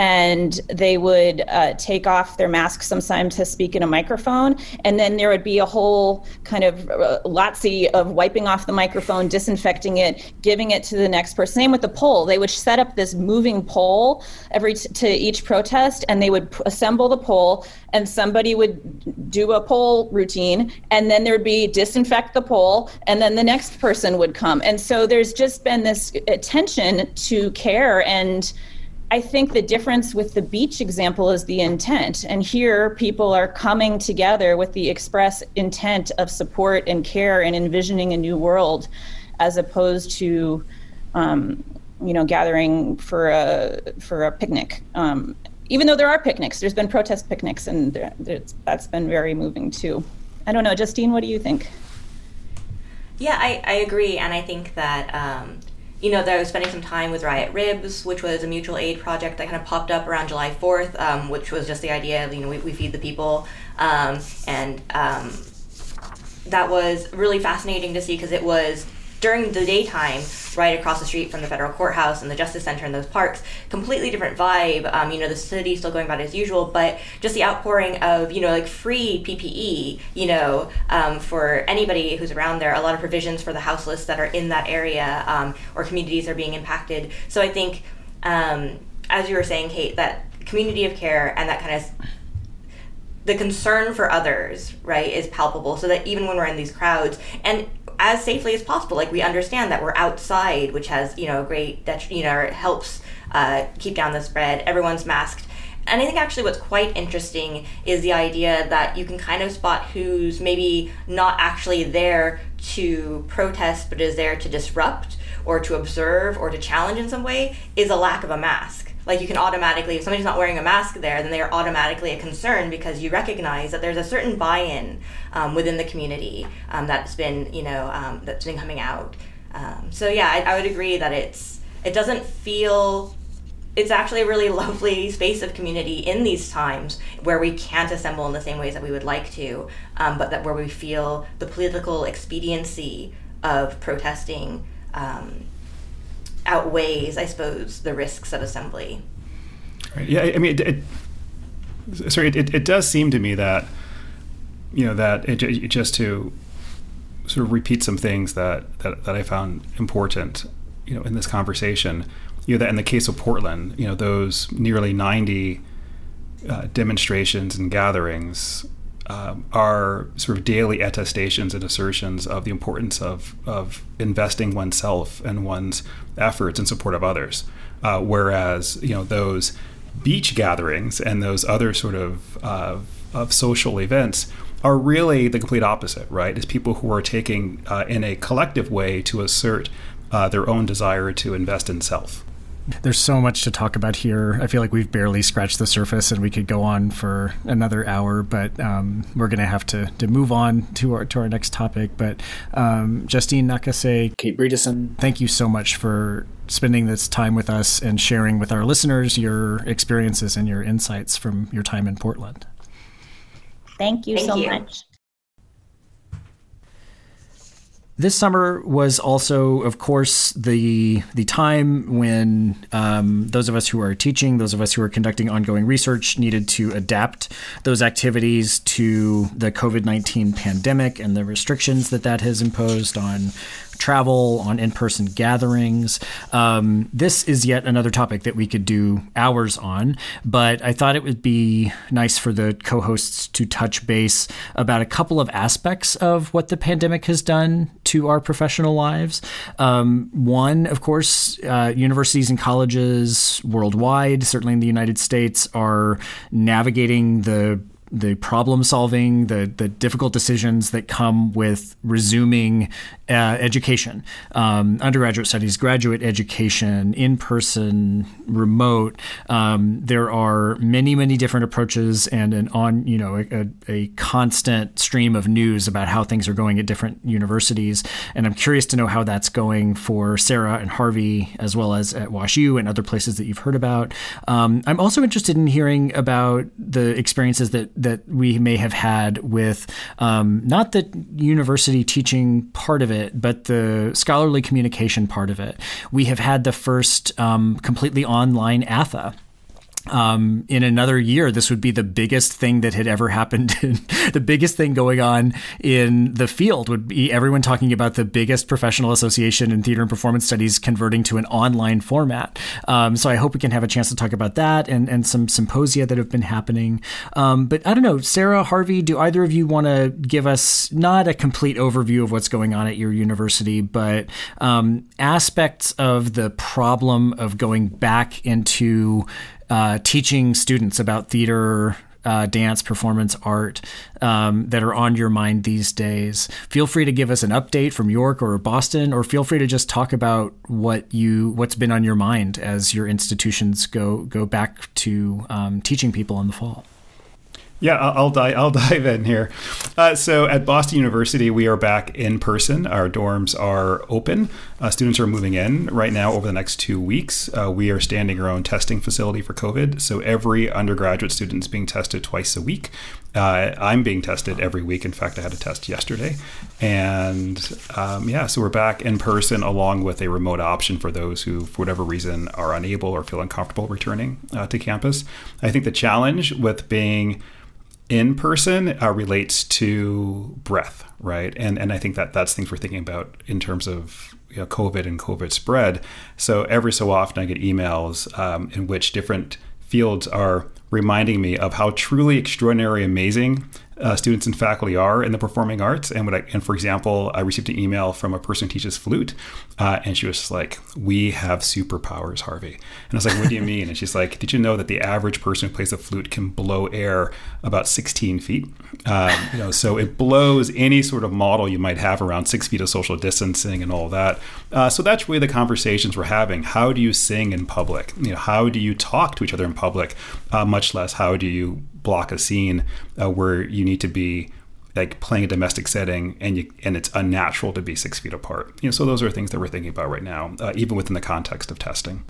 and they would uh, take off their masks sometimes to speak in a microphone. And then there would be a whole kind of uh, lotsy of wiping off the microphone, disinfecting it, giving it to the next person. Same with the pole. They would set up this moving pole every t- to each protest, and they would p- assemble the pole, and somebody would do a pole routine, and then there'd be disinfect the pole, and then the next person would come. And so there's just been this attention to care and I think the difference with the beach example is the intent. And here, people are coming together with the express intent of support and care and envisioning a new world, as opposed to, um, you know, gathering for a for a picnic. Um, even though there are picnics, there's been protest picnics, and that's been very moving too. I don't know, Justine, what do you think? Yeah, I, I agree, and I think that um, you know, that I was spending some time with Riot Ribs, which was a mutual aid project that kind of popped up around July 4th, um, which was just the idea of, you know, we, we feed the people. Um, and um, that was really fascinating to see because it was during the daytime, right across the street from the federal courthouse and the Justice Center and those parks, completely different vibe. Um, you know, the city still going about as usual, but just the outpouring of you know like free PPE, you know, um, for anybody who's around there. A lot of provisions for the houseless that are in that area um, or communities are being impacted. So I think, um, as you were saying, Kate, that community of care and that kind of the concern for others, right, is palpable. So that even when we're in these crowds, and as safely as possible, like we understand that we're outside, which has you know great that you know, it helps uh, keep down the spread. Everyone's masked. And I think actually what's quite interesting is the idea that you can kind of spot who's maybe not actually there to protest, but is there to disrupt or to observe or to challenge in some way, is a lack of a mask like you can automatically if somebody's not wearing a mask there then they are automatically a concern because you recognize that there's a certain buy-in um, within the community um, that's been you know um, that's been coming out. Um, so yeah I, I, would agree that it's it doesn't feel it's actually a really [laughs] lovely space of community in these times where we can't assemble in the same ways that we would like to um, but that where we feel the political expediency of protesting um, outweighs, I suppose, the risks of assembly. Right. Yeah, I mean, it, it sorry, it, it, it, does seem to me that you know that it, just to sort of repeat some things that, that that I found important, you know, in this conversation. You know, that in the case of Portland, you know, those nearly ninety uh, demonstrations and gatherings um, are sort of daily attestations and assertions of the importance of, of investing oneself and one's efforts in support of others. Uh, whereas, you know, those beach gatherings and those other sort of, uh, of social events are really the complete opposite, right? It's people who are taking uh, in a collective way to assert uh, their own desire to invest in self. There's so much to talk about here. I feel like we've barely scratched the surface, and we could go on for another hour. But um, we're going to have to to move on to our to our next topic. But um, Justine Nakase, Kate Bredeson, thank you so much for spending this time with us and sharing with our listeners your experiences and your insights from your time in Portland. Thank you thank so you. much. This summer was also, of course, the the time when um, those of us who are teaching, those of us who are conducting ongoing research, needed to adapt those activities to the COVID nineteen pandemic and the restrictions that that has imposed on travel, on in person gatherings. Um, this is yet another topic that we could do hours on, but I thought it would be nice for the co hosts to touch base about a couple of aspects of what the pandemic has done to our professional lives. Um, one, of course, uh, universities and colleges worldwide, certainly in the United States, are navigating the the problem solving, the the difficult decisions that come with resuming uh, education, um, undergraduate studies, graduate education, in person, remote. Um, there are many many different approaches and an on you know a, a, constant stream of news about how things are going at different universities, and I'm curious to know how that's going for Sarah and Harvey as well as at WashU and other places that you've heard about. Um, I'm also interested in hearing about the experiences that that we may have had with um, not the university teaching part of it, but the scholarly communication part of it. We have had the first um, completely online ATHE um, in another year, this would be the biggest thing that had ever happened. [laughs] the biggest thing going on in the field would be everyone talking about the biggest professional association in theater and performance studies converting to an online format. Um, so I hope we can have a chance to talk about that and, and some symposia that have been happening. Um, but I don't know, Sarah, Harvey, do either of you want to give us not a complete overview of what's going on at your university, but um, aspects of the problem of going back into uh, teaching students about theater, uh, dance, performance, art um, that are on your mind these days. Feel free to give us an update from York or Boston, or feel free to just talk about what you what's been on your mind as your institutions go go back to um, teaching people in the fall. Yeah, I'll, dive. I'll [laughs] dive in here. Uh, so at Boston University, we are back in person. Our dorms are open. Uh, students are moving in right now over the next two weeks. Uh, we are standing our own testing facility for COVID. So every undergraduate student is being tested twice a week, Uh, I'm being tested every week. In fact, I had a test yesterday. And um, yeah, so we're back in person along with a remote option for those who, for whatever reason, are unable or feel uncomfortable returning uh, to campus. I think the challenge with being in person uh, relates to breath, right? And and I think that that's things we're thinking about in terms of you know, COVID and COVID spread. So every so often, I get emails um, in which different fields are reminding me of how truly extraordinary, amazing uh, students and faculty are in the performing arts. And what I, and for example, I received an email from a person who teaches flute, uh, and she was like, "We have superpowers, Harvey." And I was like, "What do you [laughs] mean?" And she's like, "Did you know that the average person who plays a flute can blow air about 16 feet? Um, you know, so it blows any sort of model you might have around six feet of social distancing and all that. Uh, so that's really the conversations we're having. How do you sing in public? You know, how do you talk to each other in public? Uh, much less how do you block a scene uh, where you need to be like playing a domestic setting and you and it's unnatural to be six feet apart you know so those are things that we're thinking about right now uh, even within the context of testing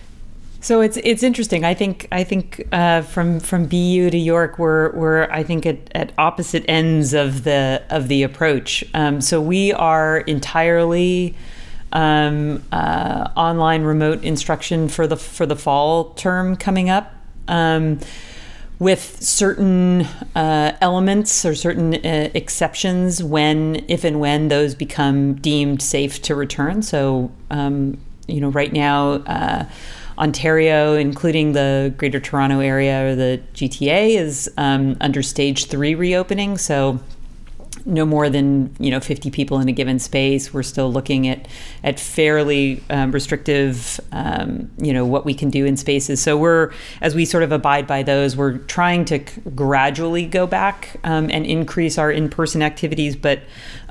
so it's it's interesting. I think I think uh, from from BU to York, we're we're I think at, at opposite ends of the of the approach. Um, so we are entirely um, uh, online remote instruction for the for the fall term coming up. Um, with certain uh, elements or certain uh, exceptions when, if and when those become deemed safe to return. So, um, you know, right now, uh, Ontario, including the Greater Toronto Area or the GTA, is um, under stage three reopening. So, no more than you know 50 people in a given space. We're still looking at at fairly um, restrictive, um, you know, what we can do in spaces. So we're as we sort of abide by those, we're trying to gradually go back um, and increase our in-person activities. But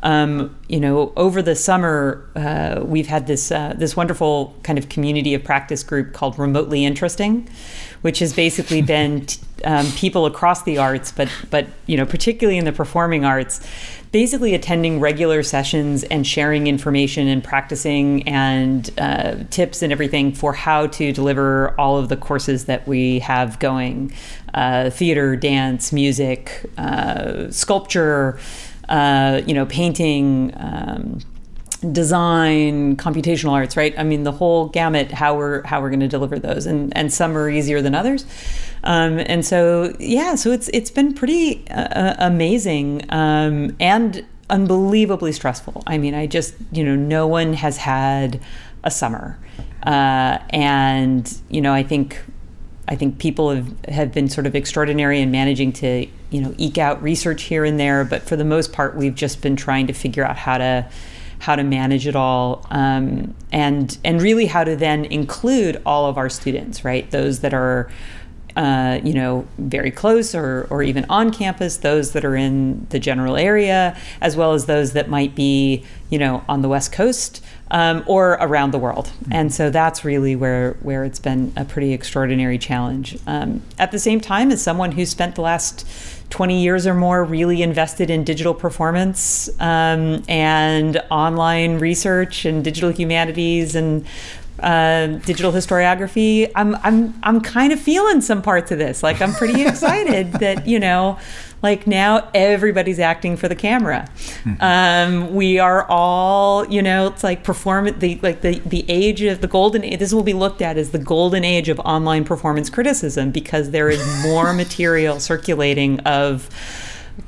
um, you know, over the summer, uh, we've had this uh, this wonderful kind of community of practice group called Remotely Interesting, which has basically [laughs] been t- um, people across the arts, but but you know, particularly in the performing arts, basically attending regular sessions and sharing information and practicing and uh, tips and everything for how to deliver all of the courses that we have going: uh, theater, dance, music, uh, sculpture uh, you know, painting, um, design, computational arts, right? I mean, the whole gamut. How we're how we're going to deliver those, and and some are easier than others. Um, and so, yeah, so it's it's been pretty uh, uh amazing um, and unbelievably stressful. I mean, I just you know, no one has had a summer, uh, and you know, I think I think people have, have been sort of extraordinary in managing to, you know, eke out research here and there. But for the most part, we've just been trying to figure out how to how to manage it all, um, and and really how to then include all of our students, right? Those that are uh, you know, very close or, or even on campus, those that are in the general area, as well as those that might be, you know, on the West Coast um, or around the world. Mm-hmm. And so that's really where, where it's been a pretty extraordinary challenge. Um, at the same time, as someone who spent the last 20 years or more really invested in digital performance um, and online research and digital humanities and uh, digital historiography, I'm I'm I'm kind of feeling some parts of this. Like I'm pretty [laughs] excited that you know, like now everybody's acting for the camera. Mm-hmm. Um, we are all you know, it's like perform the like the the age of the golden. This will be looked at as the golden age of online performance criticism because there is more [laughs] material circulating of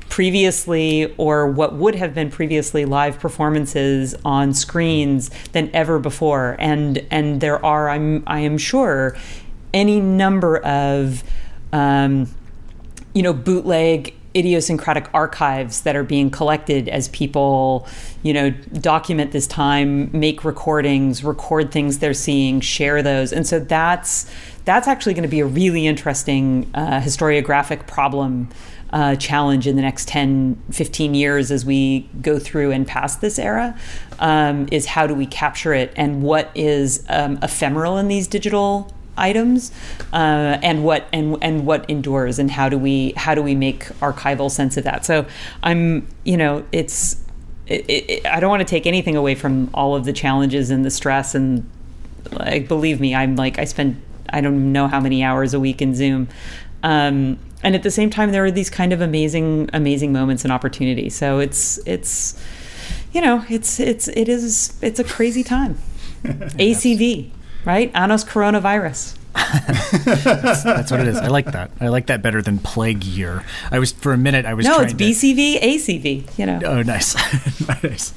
previously or what would have been previously live performances on screens than ever before and and there are I'm I am sure any number of um, you know bootleg idiosyncratic archives that are being collected as people, you know, document this time, make recordings, record things they're seeing, share those. And so that's that's actually going to be a really interesting uh, historiographic problem uh, challenge in the next 10, 15 years as we go through and past this era um, is how do we capture it and what is um, ephemeral in these digital items uh, and what and and what endures and how do we how do we make archival sense of that so i'm you know it's it, it, I don't want to take anything away from all of the challenges and the stress and like believe me I'm like I spend I don't know how many hours a week in Zoom um, and at the same time, there are these kind of amazing, amazing moments and opportunities. So it's it's you know it's it's it is it's a crazy time. [laughs] ACV, right? Annos coronavirus. that's, that's, what it is. I like that. I like that better than plague year. I was for a minute. I was no, it's BCV, to, ACV. You know. Oh, nice, [laughs] nice.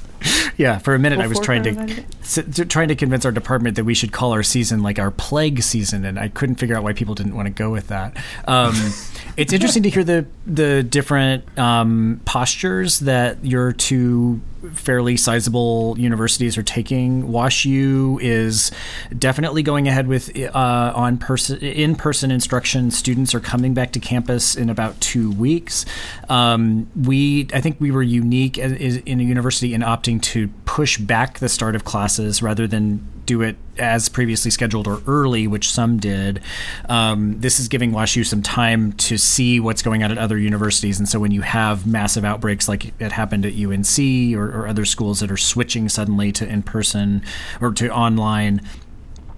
Yeah, for a minute I was trying to, trying to convince our department that we should call our season like our plague season, and I couldn't figure out why people didn't want to go with that. Um, [laughs] it's interesting to hear the the different um, postures that your two fairly sizable universities are taking. WashU is definitely going ahead with uh, on person in person instruction. Students are coming back to campus in about two weeks. Um, we I think we were unique in a university in opting to push back the start of classes rather than do it as previously scheduled or early, which some did. Um, this is giving WashU some time to see what's going on at other universities. And so when you have massive outbreaks like it happened at UNC or, or other schools that are switching suddenly to in person or to online,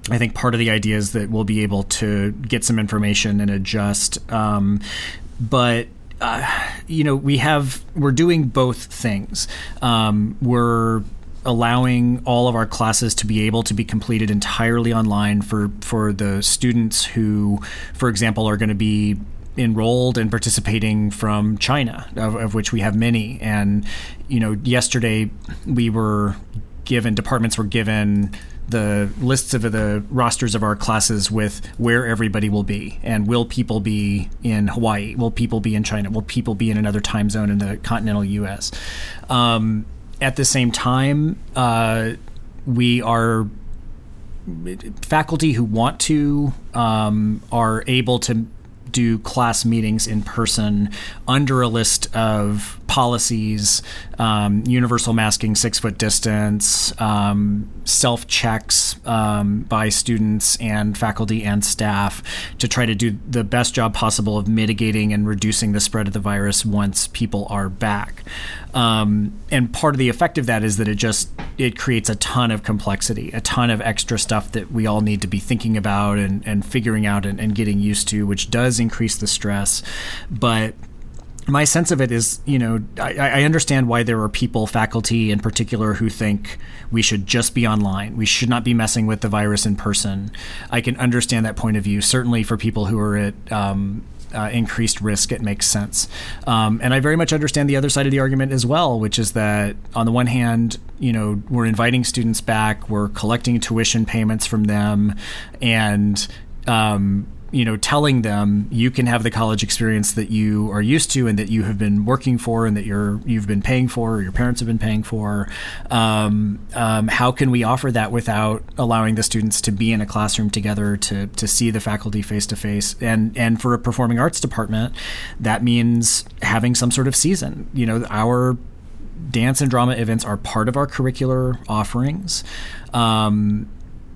I think part of the idea is that we'll be able to get some information and adjust. Um, but uh, you know, we have we're doing both things. Um, we're allowing all of our classes to be able to be completed entirely online for for the students who, for example, are going to be enrolled and participating from China, of, of, which we have many. And you know, yesterday we were given departments were given the lists of the rosters of our classes with where everybody will be and will people be in Hawaii? Will people be in China? Will people be in another time zone in the continental U.S.? Um, at the same time, uh, we are faculty who want to um, are able to do class meetings in person under a list of policies, um, universal masking, six foot distance, um, self checks um, by students and faculty and staff to try to do the best job possible of mitigating and reducing the spread of the virus once people are back. Um, and part of the effect of that is that it just it creates a ton of complexity, a ton of extra stuff that we all need to be thinking about and, and figuring out and, and getting used to, which does increase the stress. But my sense of it is, you know, I, I, understand why there are people, faculty in particular, who think we should just be online. We should not be messing with the virus in person. I can understand that point of view. Certainly for people who are at um, uh, increased risk, it makes sense. Um, and I very much understand the other side of the argument as well, which is that on the one hand, you know, we're inviting students back, we're collecting tuition payments from them, and um, you know telling them you can have the college experience that you are used to and that you have been working for and that you're you've been paying for or your parents have been paying for. Um, um, how can we offer that without allowing the students to be in a classroom together to to see the faculty face to face and and for a performing arts department that means having some sort of season. You know our dance and drama events are part of our curricular offerings. Um,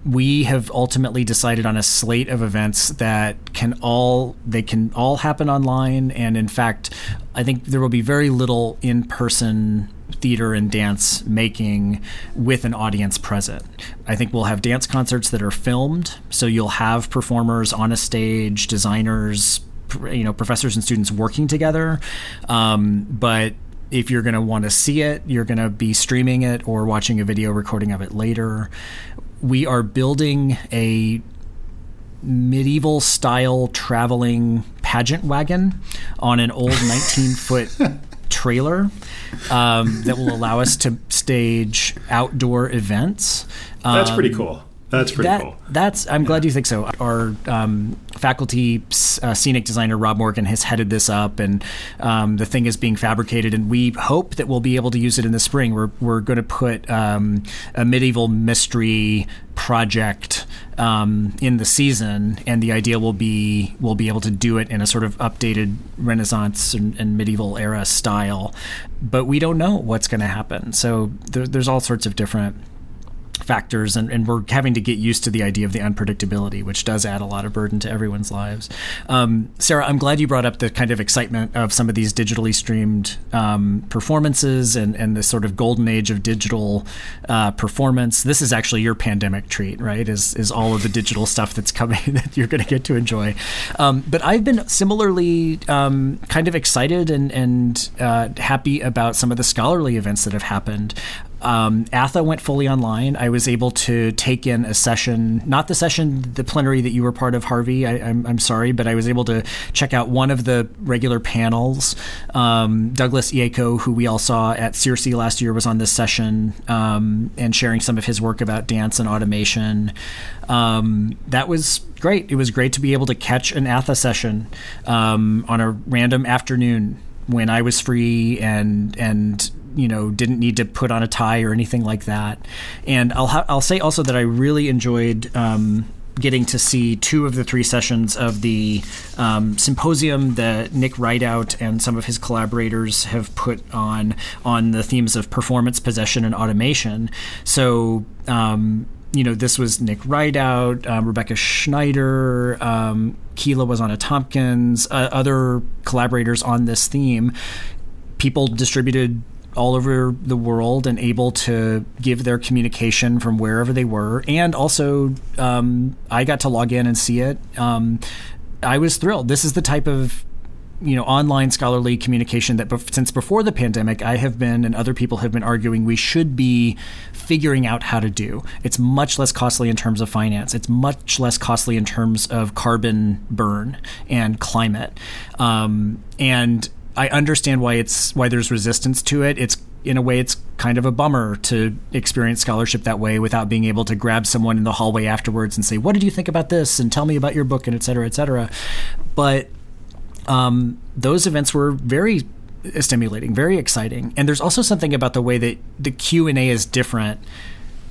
we have ultimately decided on a slate of events that can all they can all happen online. And in fact i think there will be very little in-person theater and dance making with an audience present. I think we'll have dance concerts that are filmed. So you'll have performers on a stage designers you know professors and students working together. Um, but if you're going to want to see it, you're going to be streaming it or watching a video recording of it later we are building a medieval style traveling pageant wagon on an old [laughs] 19 foot trailer um, that will allow us to stage outdoor events. Um, That's pretty um, cool. That's pretty that, cool. That's I'm glad you think so. Our um, faculty uh, scenic designer Rob Morgan has headed this up, and um, the thing is being fabricated, and we hope that we'll be able to use it in the spring. We're we're going to put um, a medieval mystery project um, in the season, and the idea will be we'll be able to do it in a sort of updated Renaissance and, and medieval era style, but we don't know what's going to happen. So there, there's all sorts of different factors, and, and, we're having to get used to the idea of the unpredictability, which does add a lot of burden to everyone's lives. Um, Sarah, I'm glad you brought up the kind of excitement of some of these digitally streamed um, performances and, and the sort of golden age of digital uh, performance. This is actually your pandemic treat, right? Is is all of the digital stuff that's coming [laughs] that you're going to get to enjoy. Um, but I've been similarly um, kind of excited and and uh, happy about some of the scholarly events that have happened. Um, ATHE went fully online. I was able to take in a session, not the session, the plenary that you were part of, Harvey. I, am sorry, but I was able to check out one of the regular panels. Um, Douglas Eacho, who we all saw at CIRSE last year, was on this session um, and sharing some of his work about dance and automation. Um, that was great. It was great to be able to catch an ATHE session um, on a random afternoon when I was free and and you know didn't need to put on a tie or anything like that. And I'll ha- I'll say also that I really enjoyed. Um, getting to see two of the three sessions of the um, symposium that Nick Ridout and some of his collaborators have put on on the themes of performance, possession, and automation. So. Um, you know, this was Nick Ridout, um, Rebecca Schneider, um, Kyla Wazana Tompkins, uh, other collaborators on this theme. People distributed all over the world and able to give their communication from wherever they were. And also, um, I got to log in and see it. Um, I was thrilled. This is the type of you know online scholarly communication that since before the pandemic I have been and other people have been arguing we should be figuring out how to do. It's much less costly in terms of finance. It's much less costly in terms of carbon burn and climate. Um, and I understand why it's why there's resistance to it. It's in a way it's kind of a bummer to experience scholarship that way without being able to grab someone in the hallway afterwards and say, "What did you think about this?" and tell me about your book and et cetera, et cetera. But um, those events were very stimulating, very exciting, and there's also something about the way that the Q and A is different.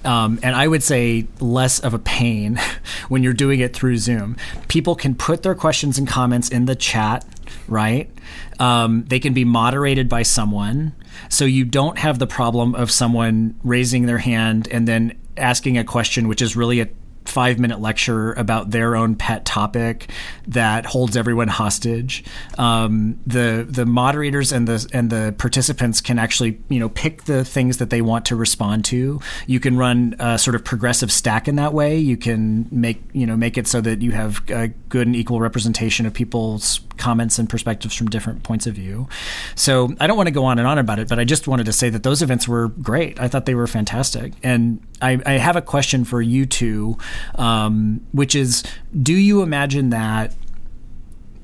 Um, and I would say less of a pain [laughs] when you're doing it through Zoom. People can put their questions and comments in the chat, right? Um, they can be moderated by someone. So you don't have the problem of someone raising their hand and then asking a question, which is really a five minute lecture about their own pet topic that holds everyone hostage. Um, the the moderators and the and the participants can actually you know pick the things that they want to respond to. You can run a sort of progressive stack in that way. You can make you know make it so that you have a good and equal representation of people's comments and perspectives from different points of view. So I don't want to go on and on about it, but I just wanted to say that those events were great. I thought they were fantastic, and I, I have a question for you two, um, which is: Do you imagine that?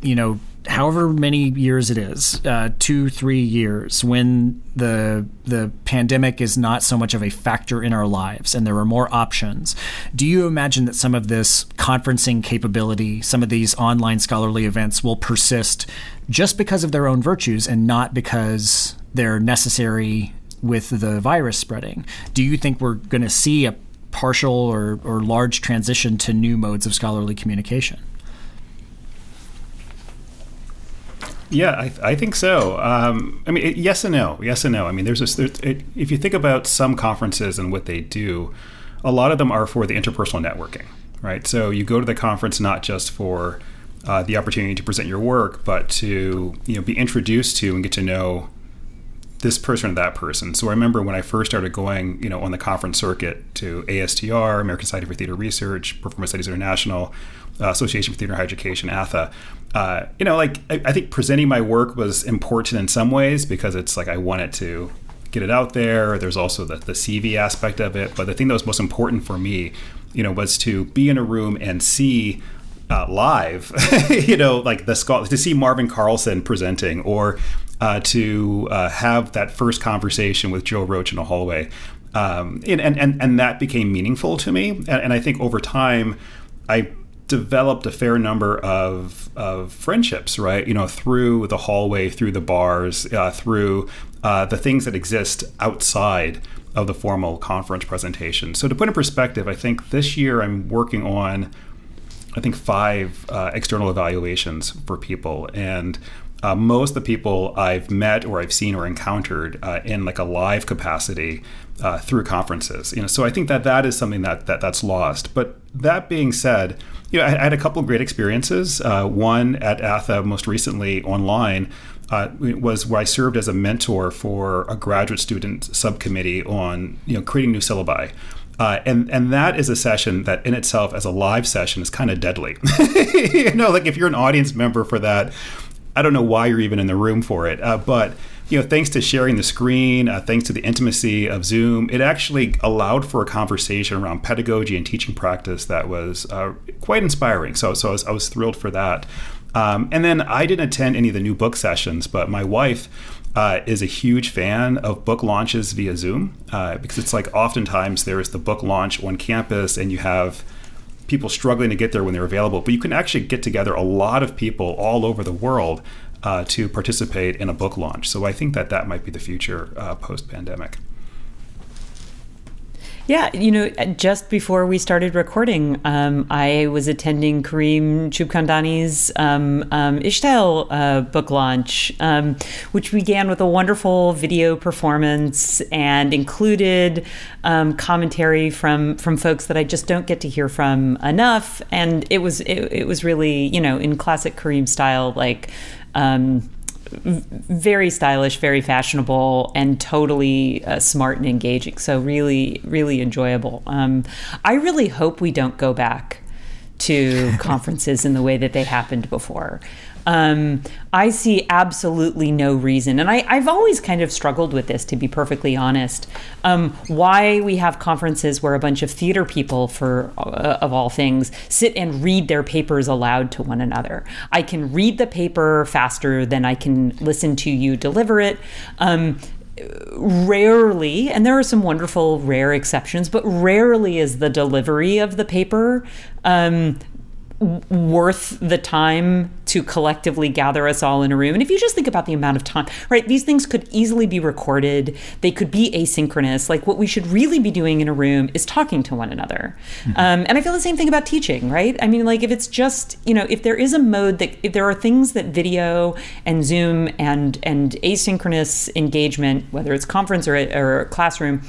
You know, however many years it is, uh, two, three years, when the the pandemic is not so much of a factor in our lives and there are more options, do you imagine that some of this conferencing capability, some of these online scholarly events will persist just because of their own virtues and not because they're necessary with the virus spreading? Do you think we're going to see a partial or, or large transition to new modes of scholarly communication? Yeah, I, I think so. Um, I mean, it, yes and no. Yes and no. I mean, there's this. There's, it, if you think about some conferences and what they do, a lot of them are for the interpersonal networking, right? So you go to the conference not just for uh, the opportunity to present your work, but to you know be introduced to and get to know this person or that person. So I remember when I first started going, you know, on the conference circuit to ASTR, American Society for Theater Research, Performance Studies International, uh, Association for Theater Higher Education, ATHE. Uh, you know, like I, I, think presenting my work was important in some ways because it's like I wanted to get it out there. There's also the, the CV aspect of it, but the thing that was most important for me, you know, was to be in a room and see uh, live, [laughs] you know, like the to see Marvin Carlson presenting or uh, to uh, have that first conversation with Joe Roach in a hallway. Um, and, and, and that became meaningful to me. And, and I think over time, I developed a fair number of, of friendships, right? You know, through the hallway, through the bars, uh, through uh, the things that exist outside of the formal conference presentation. So, to put in perspective, I think this year I'm working on, I think, five uh, external evaluations for people. And uh, most of the people I've met or I've seen or encountered uh, in like a live capacity uh, through conferences. You know, so I think that that is something that, that that's lost. But that being said, you know, I, I had a couple of great experiences. Uh, one at ATHE, most recently online, uh, was where I served as a mentor for a graduate student subcommittee on you know creating new syllabi. Uh, and and that is a session that in itself as a live session is kind of deadly. [laughs] you know, like if you're an audience member for that, I don't know why you're even in the room for it. Uh, but you know, thanks to sharing the screen, uh, thanks to the intimacy of Zoom, it actually allowed for a conversation around pedagogy and teaching practice that was uh, quite inspiring. So, so I was, I was thrilled for that. Um, and then I didn't attend any of the new book sessions, but my wife uh, is a huge fan of book launches via Zoom uh, because it's like oftentimes there is the book launch on campus and you have people struggling to get there when they're available, but you can actually get together a lot of people all over the world uh, to participate in a book launch. So I think that that might be the future uh, post pandemic. Yeah, you know, just before we started recording, um, I was attending Kareem Khubchandani's um, um, uh, book launch, um, which began with a wonderful video performance and included um, commentary from from folks that I just don't get to hear from enough. And it was it, it was really, you know, in classic Kareem style, like. Um, very stylish, very fashionable, and totally uh, smart and engaging. So really, really enjoyable. Um, I really hope we don't go back to [laughs] conferences in the way that they happened before. Um, I see absolutely no reason, and I, have always kind of struggled with this, to be perfectly honest. Um, why we have conferences where a bunch of theater people, for uh, of all things, sit and read their papers aloud to one another. I can read the paper faster than I can listen to you deliver it. Um, rarely, and there are some wonderful rare exceptions, but rarely is the delivery of the paper um, worth the time to collectively gather us all in a room. And if you just think about the amount of time, right, these things could easily be recorded, they could be asynchronous. Like what we should really be doing in a room is talking to one another. Mm-hmm. Um, and I feel the same thing about teaching, right? I mean, like if it's just, you know, if there is a mode that, if there are things that video and Zoom and, and asynchronous engagement, whether it's conference or, or classroom,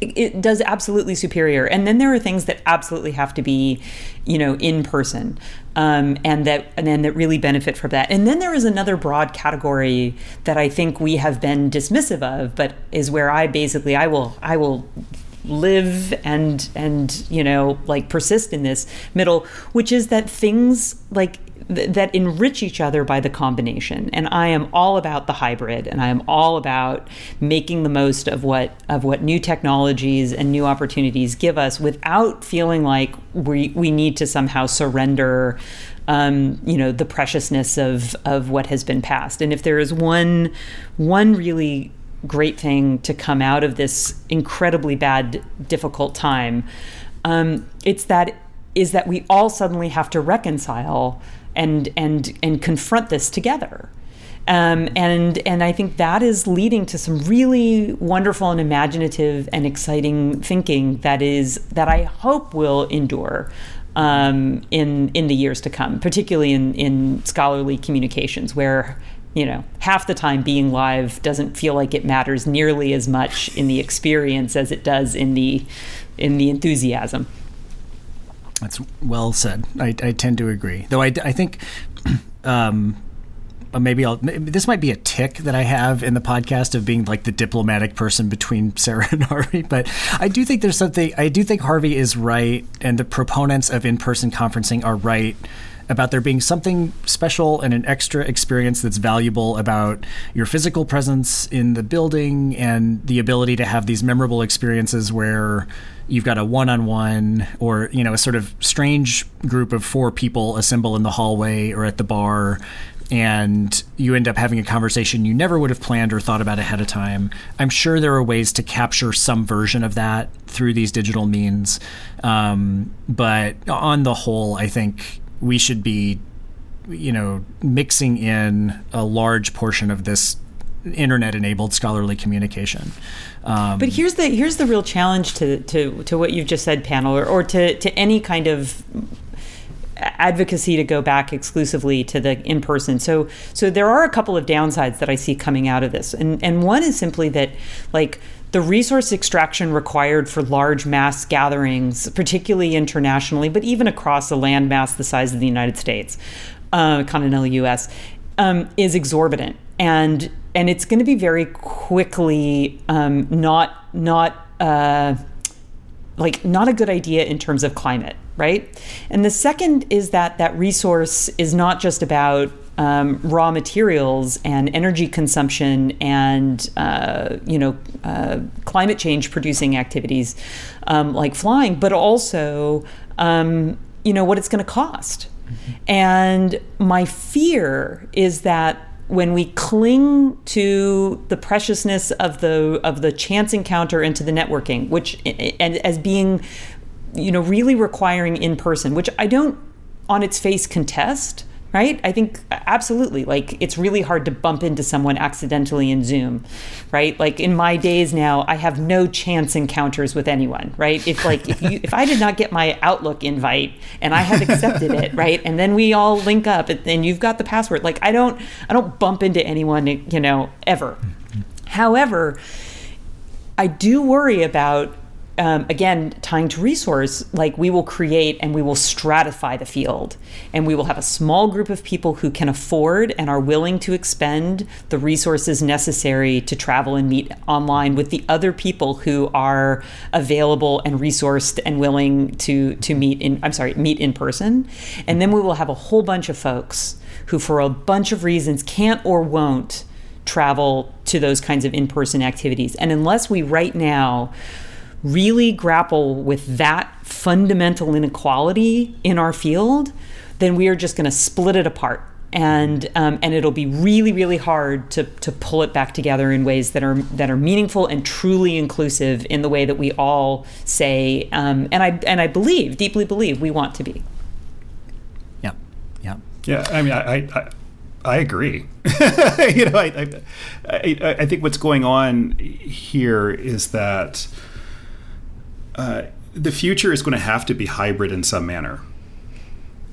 it does absolutely superior. And then there are things that absolutely have to be you know in person um, and that and then that really benefit from that. And then there is another broad category that i think we have been dismissive of but is where i basically i will i will live and and you know like persist in this middle which is that things like th- that enrich each other by the combination. And I am all about the hybrid, and I am all about making the most of what of what new technologies and new opportunities give us, without feeling like we we need to somehow surrender. Um, you know the preciousness of of what has been passed, and if there is one one really great thing to come out of this incredibly bad, difficult time, um, it's that is that we all suddenly have to reconcile and and and confront this together. Um, and and I think that is leading to some really wonderful and imaginative and exciting thinking that is that I hope will endure um, in in the years to come, particularly in in scholarly communications, where you know half the time being live doesn't feel like it matters nearly as much in the experience as it does in the in the enthusiasm. That's well said. I, I tend to agree, though. I, I think [clears throat] um, uh, maybe I'll. This might be a tick that I have in the podcast of being like the diplomatic person between [laughs] Sarah and Harvey. But I do think there's something. I do think Harvey is right, and the proponents of in-person conferencing are right about there being something special and an extra experience that's valuable about your physical presence in the building and the ability to have these memorable experiences where you've got a one-on-one or you know a sort of strange group of four people assemble in the hallway or at the bar and you end up having a conversation you never would have planned or thought about ahead of time. I'm sure there are ways to capture some version of that through these digital means, um, but on the whole, I think we should be, you know, mixing in a large portion of this internet-enabled scholarly communication. Um, but here's the here's the real challenge to to to what you've just said, Pannill, or, or to to any kind of advocacy to go back exclusively to the in person. So so there are a couple of downsides that I see coming out of this, and and one is simply that like the resource extraction required for large mass gatherings, particularly internationally, but even across a landmass the size of the United States, uh, continental U.S., um, is exorbitant, and and it's going to be very quickly um, not not. Uh, like not a good idea in terms of climate, right? And the second is that that resource is not just about um, raw materials and energy consumption and uh, you know uh, climate change producing activities um, like flying, but also um, you know what it's going to cost. Mm-hmm. And my fear is that when we cling to the preciousness of the of the chance encounter into the networking, which and as being, you know, really requiring in person, which I don't on its face contest right? I think absolutely. Like it's really hard to bump into someone accidentally in Zoom, right? Like in my days now, I have no chance encounters with anyone, right? If like if you if I did not get my Outlook invite and I have accepted it, right, and then we all link up and you've got the password, like I don't I don't bump into anyone, you know, ever. However, I do worry about um, again, tying to resource, like we will create and we will stratify the field. And we will have a small group of people who can afford and are willing to expend the resources necessary to travel and meet online with the other people who are available and resourced and willing to, to meet in, I'm sorry, meet in person. And then we will have a whole bunch of folks who, for a bunch of reasons, can't or won't travel to those kinds of in person activities. And unless we right now, really grapple with that fundamental inequality in our field, then we are just going to split it apart. And um, and it'll be really really hard to to pull it back together in ways that are that are meaningful and truly inclusive in the way that we all say um, and I and I believe deeply believe we want to be. Yeah, yeah, yeah. I mean, I, I I agree. [laughs] you know, I, I, I, think what's going on here is that uh, the future is going to have to be hybrid in some manner.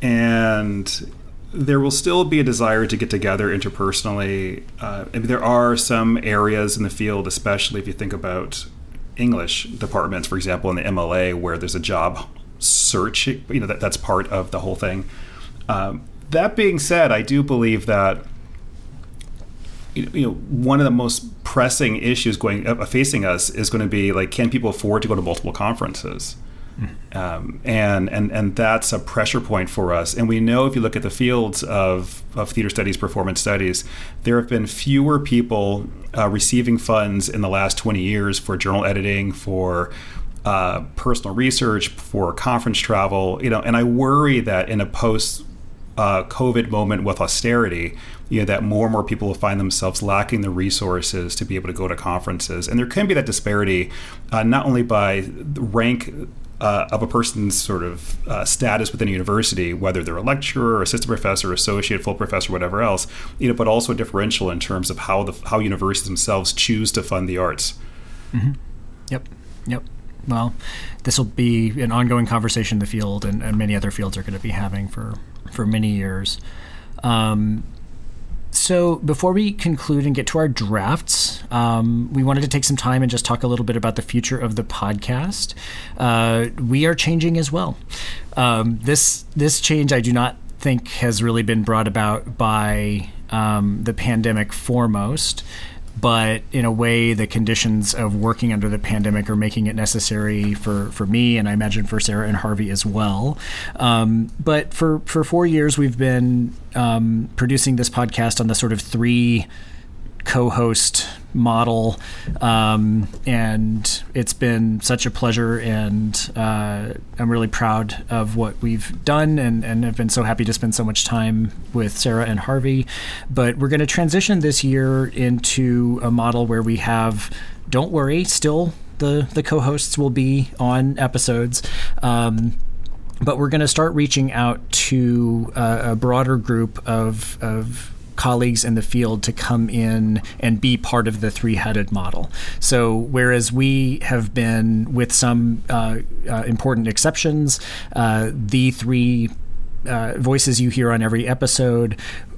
And there will still be a desire to get together interpersonally. Uh, I mean, there are some areas in the field, especially if you think about English departments, for example, in the MLA, where there's a job search. You know, that, that's part of the whole thing. Um, that being said, I do believe that you know one of the most pressing issues going uh, facing us is going to be like can people afford to go to multiple conferences mm. um, and and and that's a pressure point for us and we know if you look at the fields of of theater studies performance studies there have been fewer people uh, receiving funds in the last 20 years for journal editing for uh, personal research for conference travel you know and i worry that in a post uh, COVID moment with austerity, you know, that more and more people will find themselves lacking the resources to be able to go to conferences. And there can be that disparity, uh, not only by rank uh, of a person's sort of uh, status within a university, whether they're a lecturer, assistant professor, associate, full professor, whatever else, you know, but also a differential in terms of how the how universities themselves choose to fund the arts. Mm-hmm. Yep. Yep. Well, this will be an ongoing conversation in the field and, and many other fields are going to be having for for many years. Um, so before we conclude and get to our drafts, um, we wanted to take some time and just talk a little bit about the future of the podcast. Uh, we are changing as well. Um, this this change, I do not think, has really been brought about by um, the pandemic foremost but in a way, the conditions of working under the pandemic are making it necessary for, for me, and I imagine for Sarah and Harvey as well. Um, but for, for four years, we've been um, producing this podcast on the sort of three co-host model, um, and it's been such a pleasure. And uh, I'm really proud of what we've done, and and have been so happy to spend so much time with Sarah and Harvey. But we're going to transition this year into a model where we have. Don't worry, still the the co-hosts will be on episodes. Um, but we're going to start reaching out to uh, a broader group of, of colleagues in the field to come in and be part of the three headed model. So, whereas we have been, with some uh, uh, important exceptions, uh, the three uh, voices you hear on every episode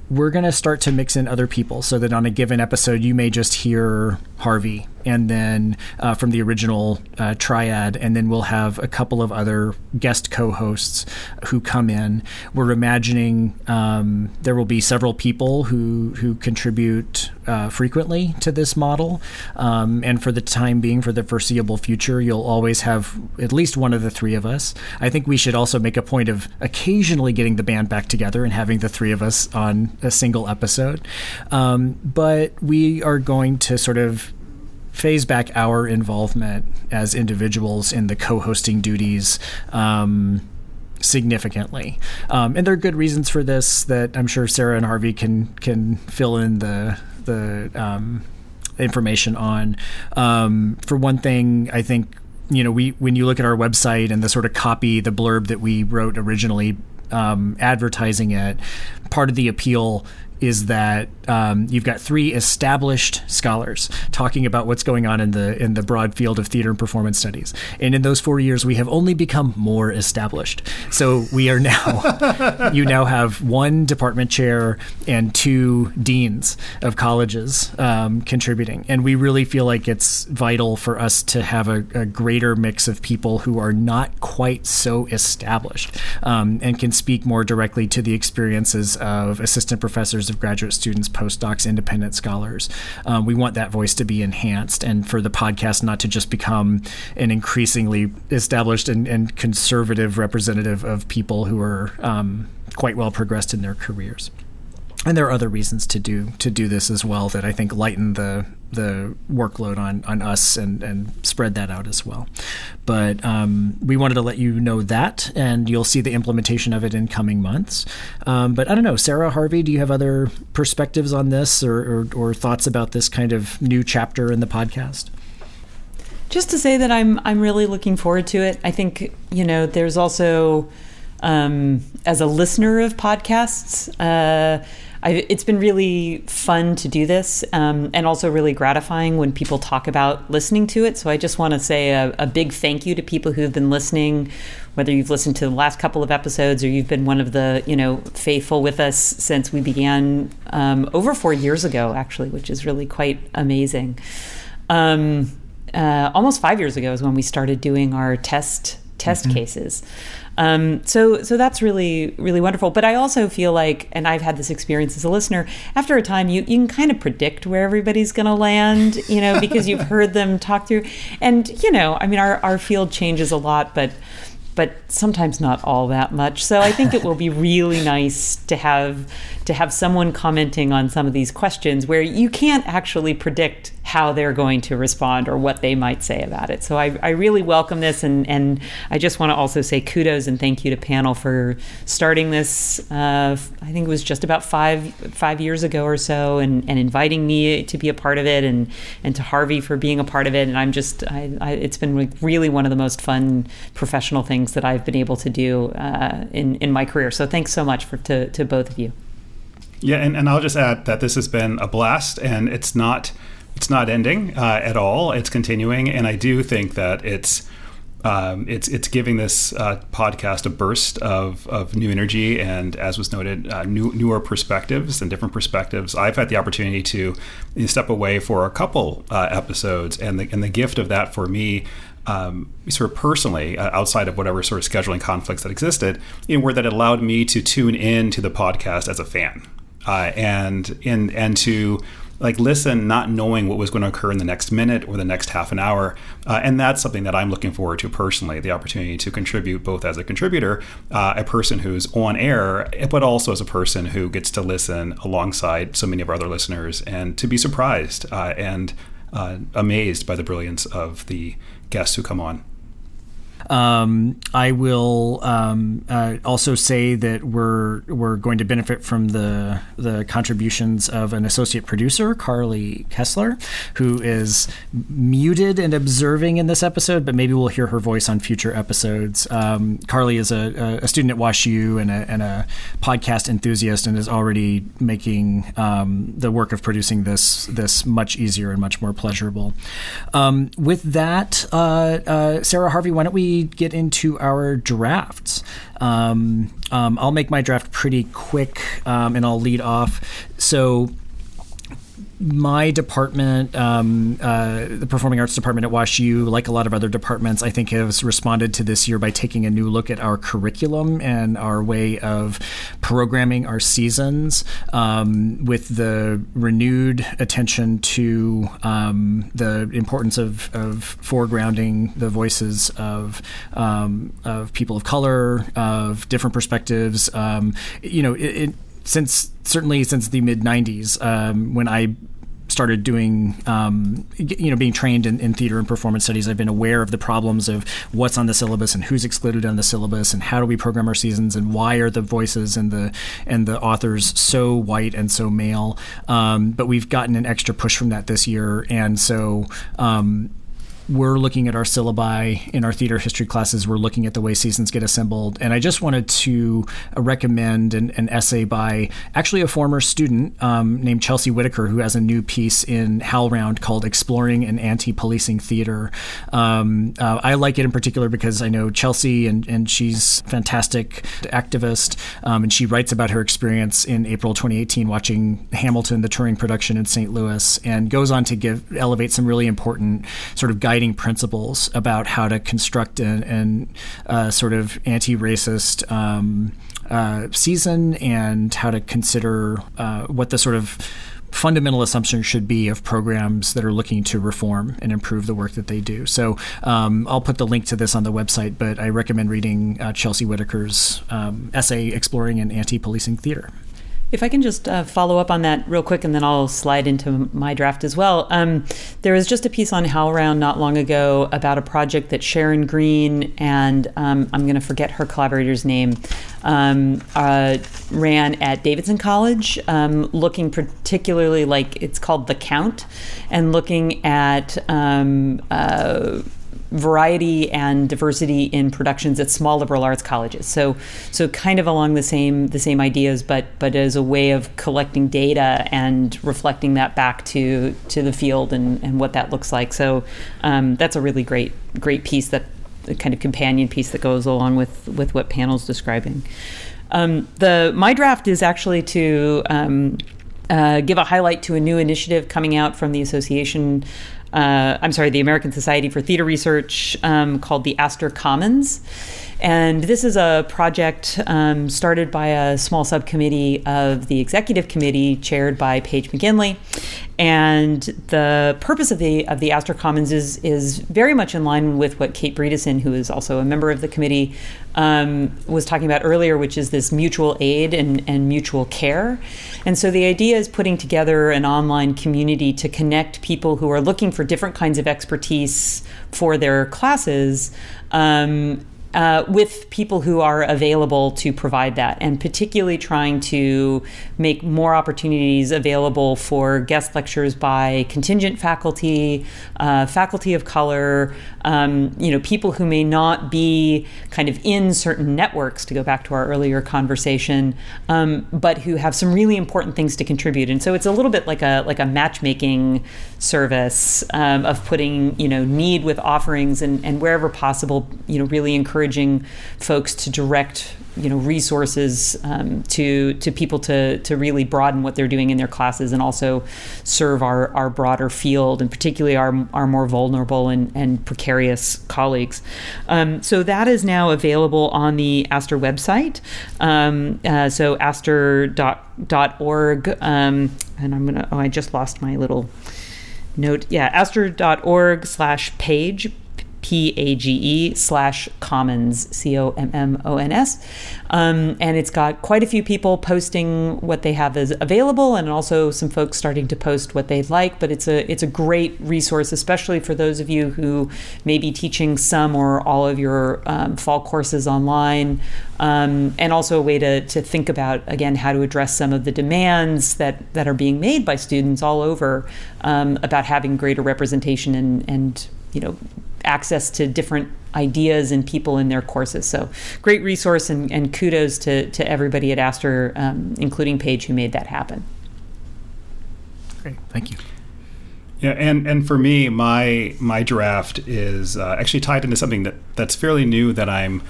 we're going to start to mix in other people so that on a given episode you may just hear Harvey and then uh, from the original uh, triad, and then we'll have a couple of other guest co-hosts who come in. We're imagining um, there will be several people who who contribute uh, frequently to this model, um, and for the time being, for the foreseeable future, you'll always have at least one of the three of us. I think we should also make a point of occasionally getting the band back together and having the three of us on a single episode, um, but we are going to sort of phase back our involvement as individuals in the co-hosting duties um, significantly. Um, and there are good reasons for this that I'm sure Sarah and Harvey can can fill in the the um, information on. Um, for one thing, I think you know we when you look at our website and the sort of copy, the blurb that we wrote originally. Um, advertising it, part of the appeal is that um, you've got three established scholars talking about what's going on in the in the broad field of theater and performance studies. And in those four years, we have only become more established. So we are now [laughs] you now have one department chair and two deans of colleges um, contributing, and we really feel like it's vital for us to have a, a greater mix of people who are not quite so established um, and can speak more directly to the experiences of assistant professors of graduate students, postdocs, independent scholars. Um, we want that voice to be enhanced and for the podcast not to just become an increasingly established and, and conservative representative of people who are um, quite well progressed in their careers and there are other reasons to do to do this as well that I think lighten the the workload on on us and and spread that out as well. But um, we wanted to let you know that, and you'll see the implementation of it in coming months. Um, but I don't know, Sarah Harvey, do you have other perspectives on this or, or, or thoughts about this kind of new chapter in the podcast? Just to say that I'm I'm really looking forward to it. I think you know there's also um, as a listener of podcasts. Uh, I, it's been really fun to do this um, and also really gratifying when people talk about listening to it. So I just want to say a, a, big thank you to people who've been listening, whether you've listened to the last couple of episodes or you've been one of the, you know, faithful with us since we began um, over four years ago, actually, which is really quite amazing. Um, uh, almost five years ago is when we started doing our test test mm-hmm. cases. Um, so so that's really really wonderful. But I also feel like, and I've had this experience as a listener. After a time, you you can kind of predict where everybody's going to land, you know, because you've [laughs] heard them talk through. And you know, I mean, our our field changes a lot, but but sometimes not all that much. So I think it will be really nice to have to have someone commenting on some of these questions where you can't actually predict how they're going to respond or what they might say about it. So I, I really welcome this, and, and I just want to also say kudos and thank you to Pannill for starting this. Uh, I think it was just about five five years ago or so, and, and inviting me to be a part of it, and and to Harvey for being a part of it. And I'm just, I, I, it's been really one of the most fun professional things that I've been able to do uh, in in my career. So thanks so much for to to both of you. Yeah, and, and I'll just add that this has been a blast, and it's not it's not ending uh, at all. It's continuing, and I do think that it's um, it's it's giving this uh, podcast a burst of, of new energy and, as was noted, uh, new, newer perspectives and different perspectives. I've had the opportunity to step away for a couple uh, episodes, and the and the gift of that for me. Um, sort of personally, uh, outside of whatever sort of scheduling conflicts that existed, you know, where that allowed me to tune in to the podcast as a fan, uh, and and and to like listen not knowing what was going to occur in the next minute or the next half an hour uh, and that's something that i'm looking forward to personally the opportunity to contribute both as a contributor uh, a person who's on air but also as a person who gets to listen alongside so many of our other listeners and to be surprised uh, and uh, amazed by the brilliance of the guests who come on um, I will um, uh, also say that we're we're going to benefit from the the contributions of an associate producer, Carly Kessler, who is muted and observing in this episode, but maybe we'll hear her voice on future episodes. Um, Carly is a, a, student at WashU and a, and a, podcast enthusiast, and is already making um, the work of producing this this much easier and much more pleasurable. Um, with that, uh, uh, Sarah Harvey, why don't we get into our drafts? Um, um, I'll make my draft pretty quick um, and I'll lead off. So, my department, um, uh, the performing arts department at WashU, like a lot of other departments, I think has responded to this year by taking a new look at our curriculum and our way of programming our seasons um, with the renewed attention to um, the importance of, of, foregrounding the voices of, um, of people of color, of different perspectives. Um, you know, it, it since certainly since the mid 90s um, when I started doing, um, you know, being trained in, in, theater and performance studies, I've been aware of the problems of what's on the syllabus and who's excluded on the syllabus and how do we program our seasons and why are the voices and the and the authors so white and so male. Um, but we've gotten an extra push from that this year, and so um, we're looking at our syllabi in our theater history classes. We're looking at the way seasons get assembled. And I just wanted to uh, recommend an, an essay by actually a former student um, named Chelsea Whitaker, who has a new piece in HowlRound called Exploring an Anti Policing Theater. Um, uh, I like it in particular because I know Chelsea and, and she's fantastic activist. Um, and she writes about her experience in April 2018 watching Hamilton, the touring production in St. Louis, and goes on to give elevate some really important sort of guidance guiding principles about how to construct an, an uh, sort of anti-racist um, uh, season and how to consider uh, what the sort of fundamental assumption should be of programs that are looking to reform and improve the work that they do. So um, I'll put the link to this on the website, but I recommend reading uh, Chelsea Whitaker's um, essay exploring an anti-policing theater. If I can just uh, follow up on that real quick, and then I'll slide into my draft as well. Um, there was just a piece on HowlRound not long ago about a project that Sharon Green and um, I'm going to forget her collaborator's name um, uh, ran at Davidson College, um, looking particularly like it's called The Count, and looking at um, uh, variety and diversity in productions at small liberal arts colleges. So, so kind of along the same the same ideas, but but as a way of collecting data and reflecting that back to to the field and, and what that looks like. So, um, that's a really great great piece that the kind of companion piece that goes along with with what Pannill's describing. Um, the my draft is actually to. Um, uh, give a highlight to a new initiative coming out from the Association uh, I'm sorry, the American Society for Theater Research um, called the ASTR Commons. And this is a project um, started by a small subcommittee of the executive committee, chaired by Paige McGinley. And the purpose of the of the ASTR Commons is is very much in line with what Kate Bredeson, who is also a member of the committee, um, was talking about earlier, which is this mutual aid and, and mutual care. And so the idea is putting together an online community to connect people who are looking for different kinds of expertise for their classes um, uh, with people who are available to provide that, and particularly trying to make more opportunities available for guest lectures by contingent faculty, uh, faculty of color, um, you know, people who may not be kind of in certain networks. To go back to our earlier conversation, um, but who have some really important things to contribute. And so it's a little bit like a like a matchmaking service um, of putting you know need with offerings and, and wherever possible, you know, really encourage encouraging folks to direct you know resources um, to to people to to really broaden what they're doing in their classes and also serve our, our broader field and particularly our, our more vulnerable and, and precarious colleagues. Um, so that is now available on the ASTR website. Um, uh, so astr.org um, and I'm gonna oh I just lost my little note yeah astr.org slash page P A G E slash commons, C O M M O N S. Um, and it's got quite a few people posting what they have as available and also some folks starting to post what they'd like. But it's a, it's a great resource, especially for those of you who may be teaching some or all of your um, fall courses online. Um, and also a way to, to think about, again, how to address some of the demands that, that are being made by students all over um, about having greater representation and, and you know, access to different ideas and people in their courses. So great resource and, and kudos to, to everybody at ASTR, um, including Paige, who made that happen. Great, thank you. Yeah, and and for me, my my draft is uh, actually tied into something that that's fairly new that I'm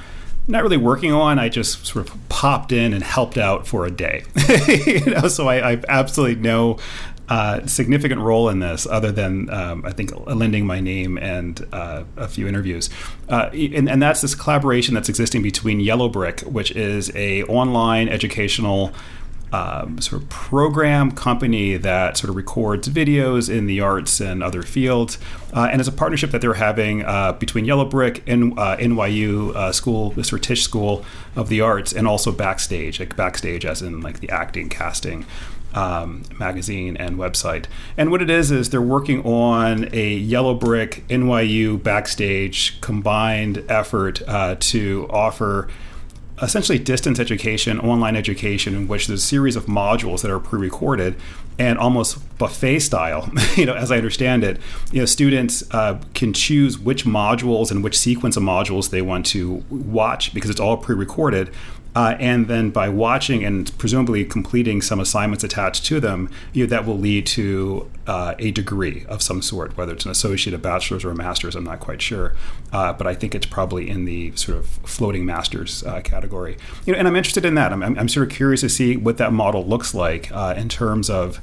not really working on. I just sort of popped in and helped out for a day. [laughs] you know, so I, I absolutely no significant role in this, other than um, I think lending my name and uh, a few interviews, uh, and, and, that's this collaboration that's existing between Yellow Brick, which is a online educational um, sort of program company that sort of records videos in the arts and other fields. Uh, and it's a partnership that they're having uh, between Yellow Brick and uh, NYU School, the sort of Tisch School of the Arts, and also Backstage, like Backstage as in like the acting, casting. Um, magazine and website. And what it is is they're working on a Yellow Brick NYU backstage combined effort uh, to offer essentially distance education, online education, in which there's a series of modules that are pre-recorded and almost buffet style. [laughs] you know, as I understand it, you know, students uh, can choose which modules and which sequence of modules they want to watch because it's all pre-recorded. Uh, and then by watching and presumably completing some assignments attached to them, you know, that will lead to uh, a degree of some sort, whether it's an associate, a bachelor's, or a master's. I'm not quite sure, uh, but I think it's probably in the sort of floating master's uh, category. You know, and I'm interested in that. I'm, I'm, sort of curious to see what that model looks like uh, in terms of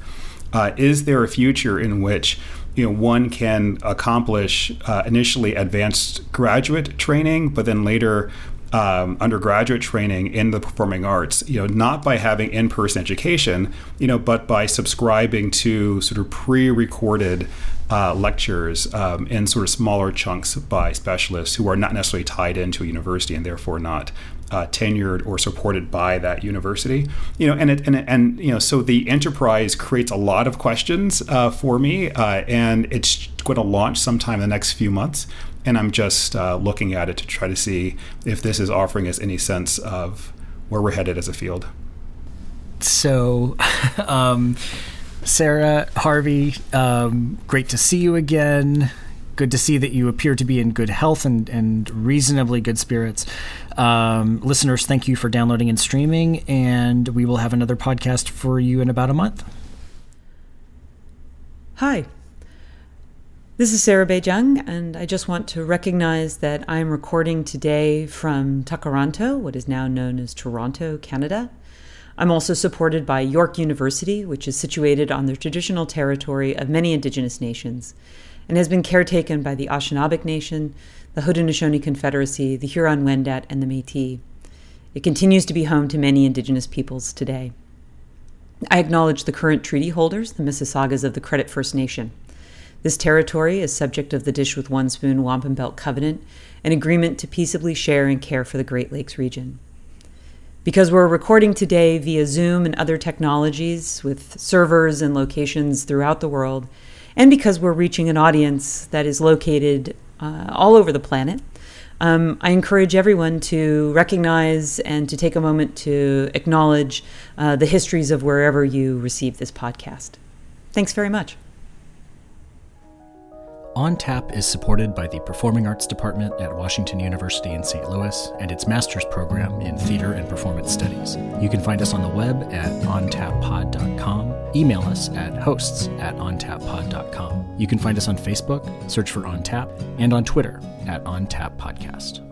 uh, is there a future in which you know one can accomplish initially advanced graduate training, but then later um, undergraduate training in the performing arts, you know, not by having in-person education, you know, but by subscribing to sort of pre-recorded uh, lectures um, in sort of smaller chunks by specialists who are not necessarily tied into a university and therefore not uh, tenured or supported by that university. You know, and it, and and you know, so the enterprise creates a lot of questions uh, for me, uh, and it's going to launch sometime in the next few months and I'm just uh, looking at it to try to see if this is offering us any sense of where we're headed as a field. So, [laughs] um, Sarah, Harvey, um, great to see you again. Good to see that you appear to be in good health and, and reasonably good spirits. Um, listeners, thank you for downloading and streaming, and we will have another podcast for you in about a month. Hi, this is Sarah Bay-Cheng, and I just want to recognize that I'm recording today from Tkaronto, what is now known as Toronto, Canada. I'm also supported by York University, which is situated on the traditional territory of many Indigenous nations and has been caretaken by the Anishinaabeg Nation, the Haudenosaunee Confederacy, the Huron Wendat, and the Metis. It continues to be home to many Indigenous peoples today. I acknowledge the current treaty holders, the Mississaugas of the Credit First Nation. This territory is subject of the Dish with One Spoon Wampum Belt Covenant, an agreement to peaceably share and care for the Great Lakes region. Because we're recording today via Zoom and other technologies with servers and locations throughout the world, and because we're reaching an audience that is located uh, all over the planet, um, I encourage everyone to recognize and to take a moment to acknowledge uh, the histories of wherever you receive this podcast. Thanks very much. On Tap is supported by the Performing Arts Department at Washington University in St. Louis and its master's program in theater and performance studies. You can find us on the web at ontappod.com, email us at hosts at ontappod.com. You can find us on Facebook, search for OnTap, and on Twitter at OnTap Podcast.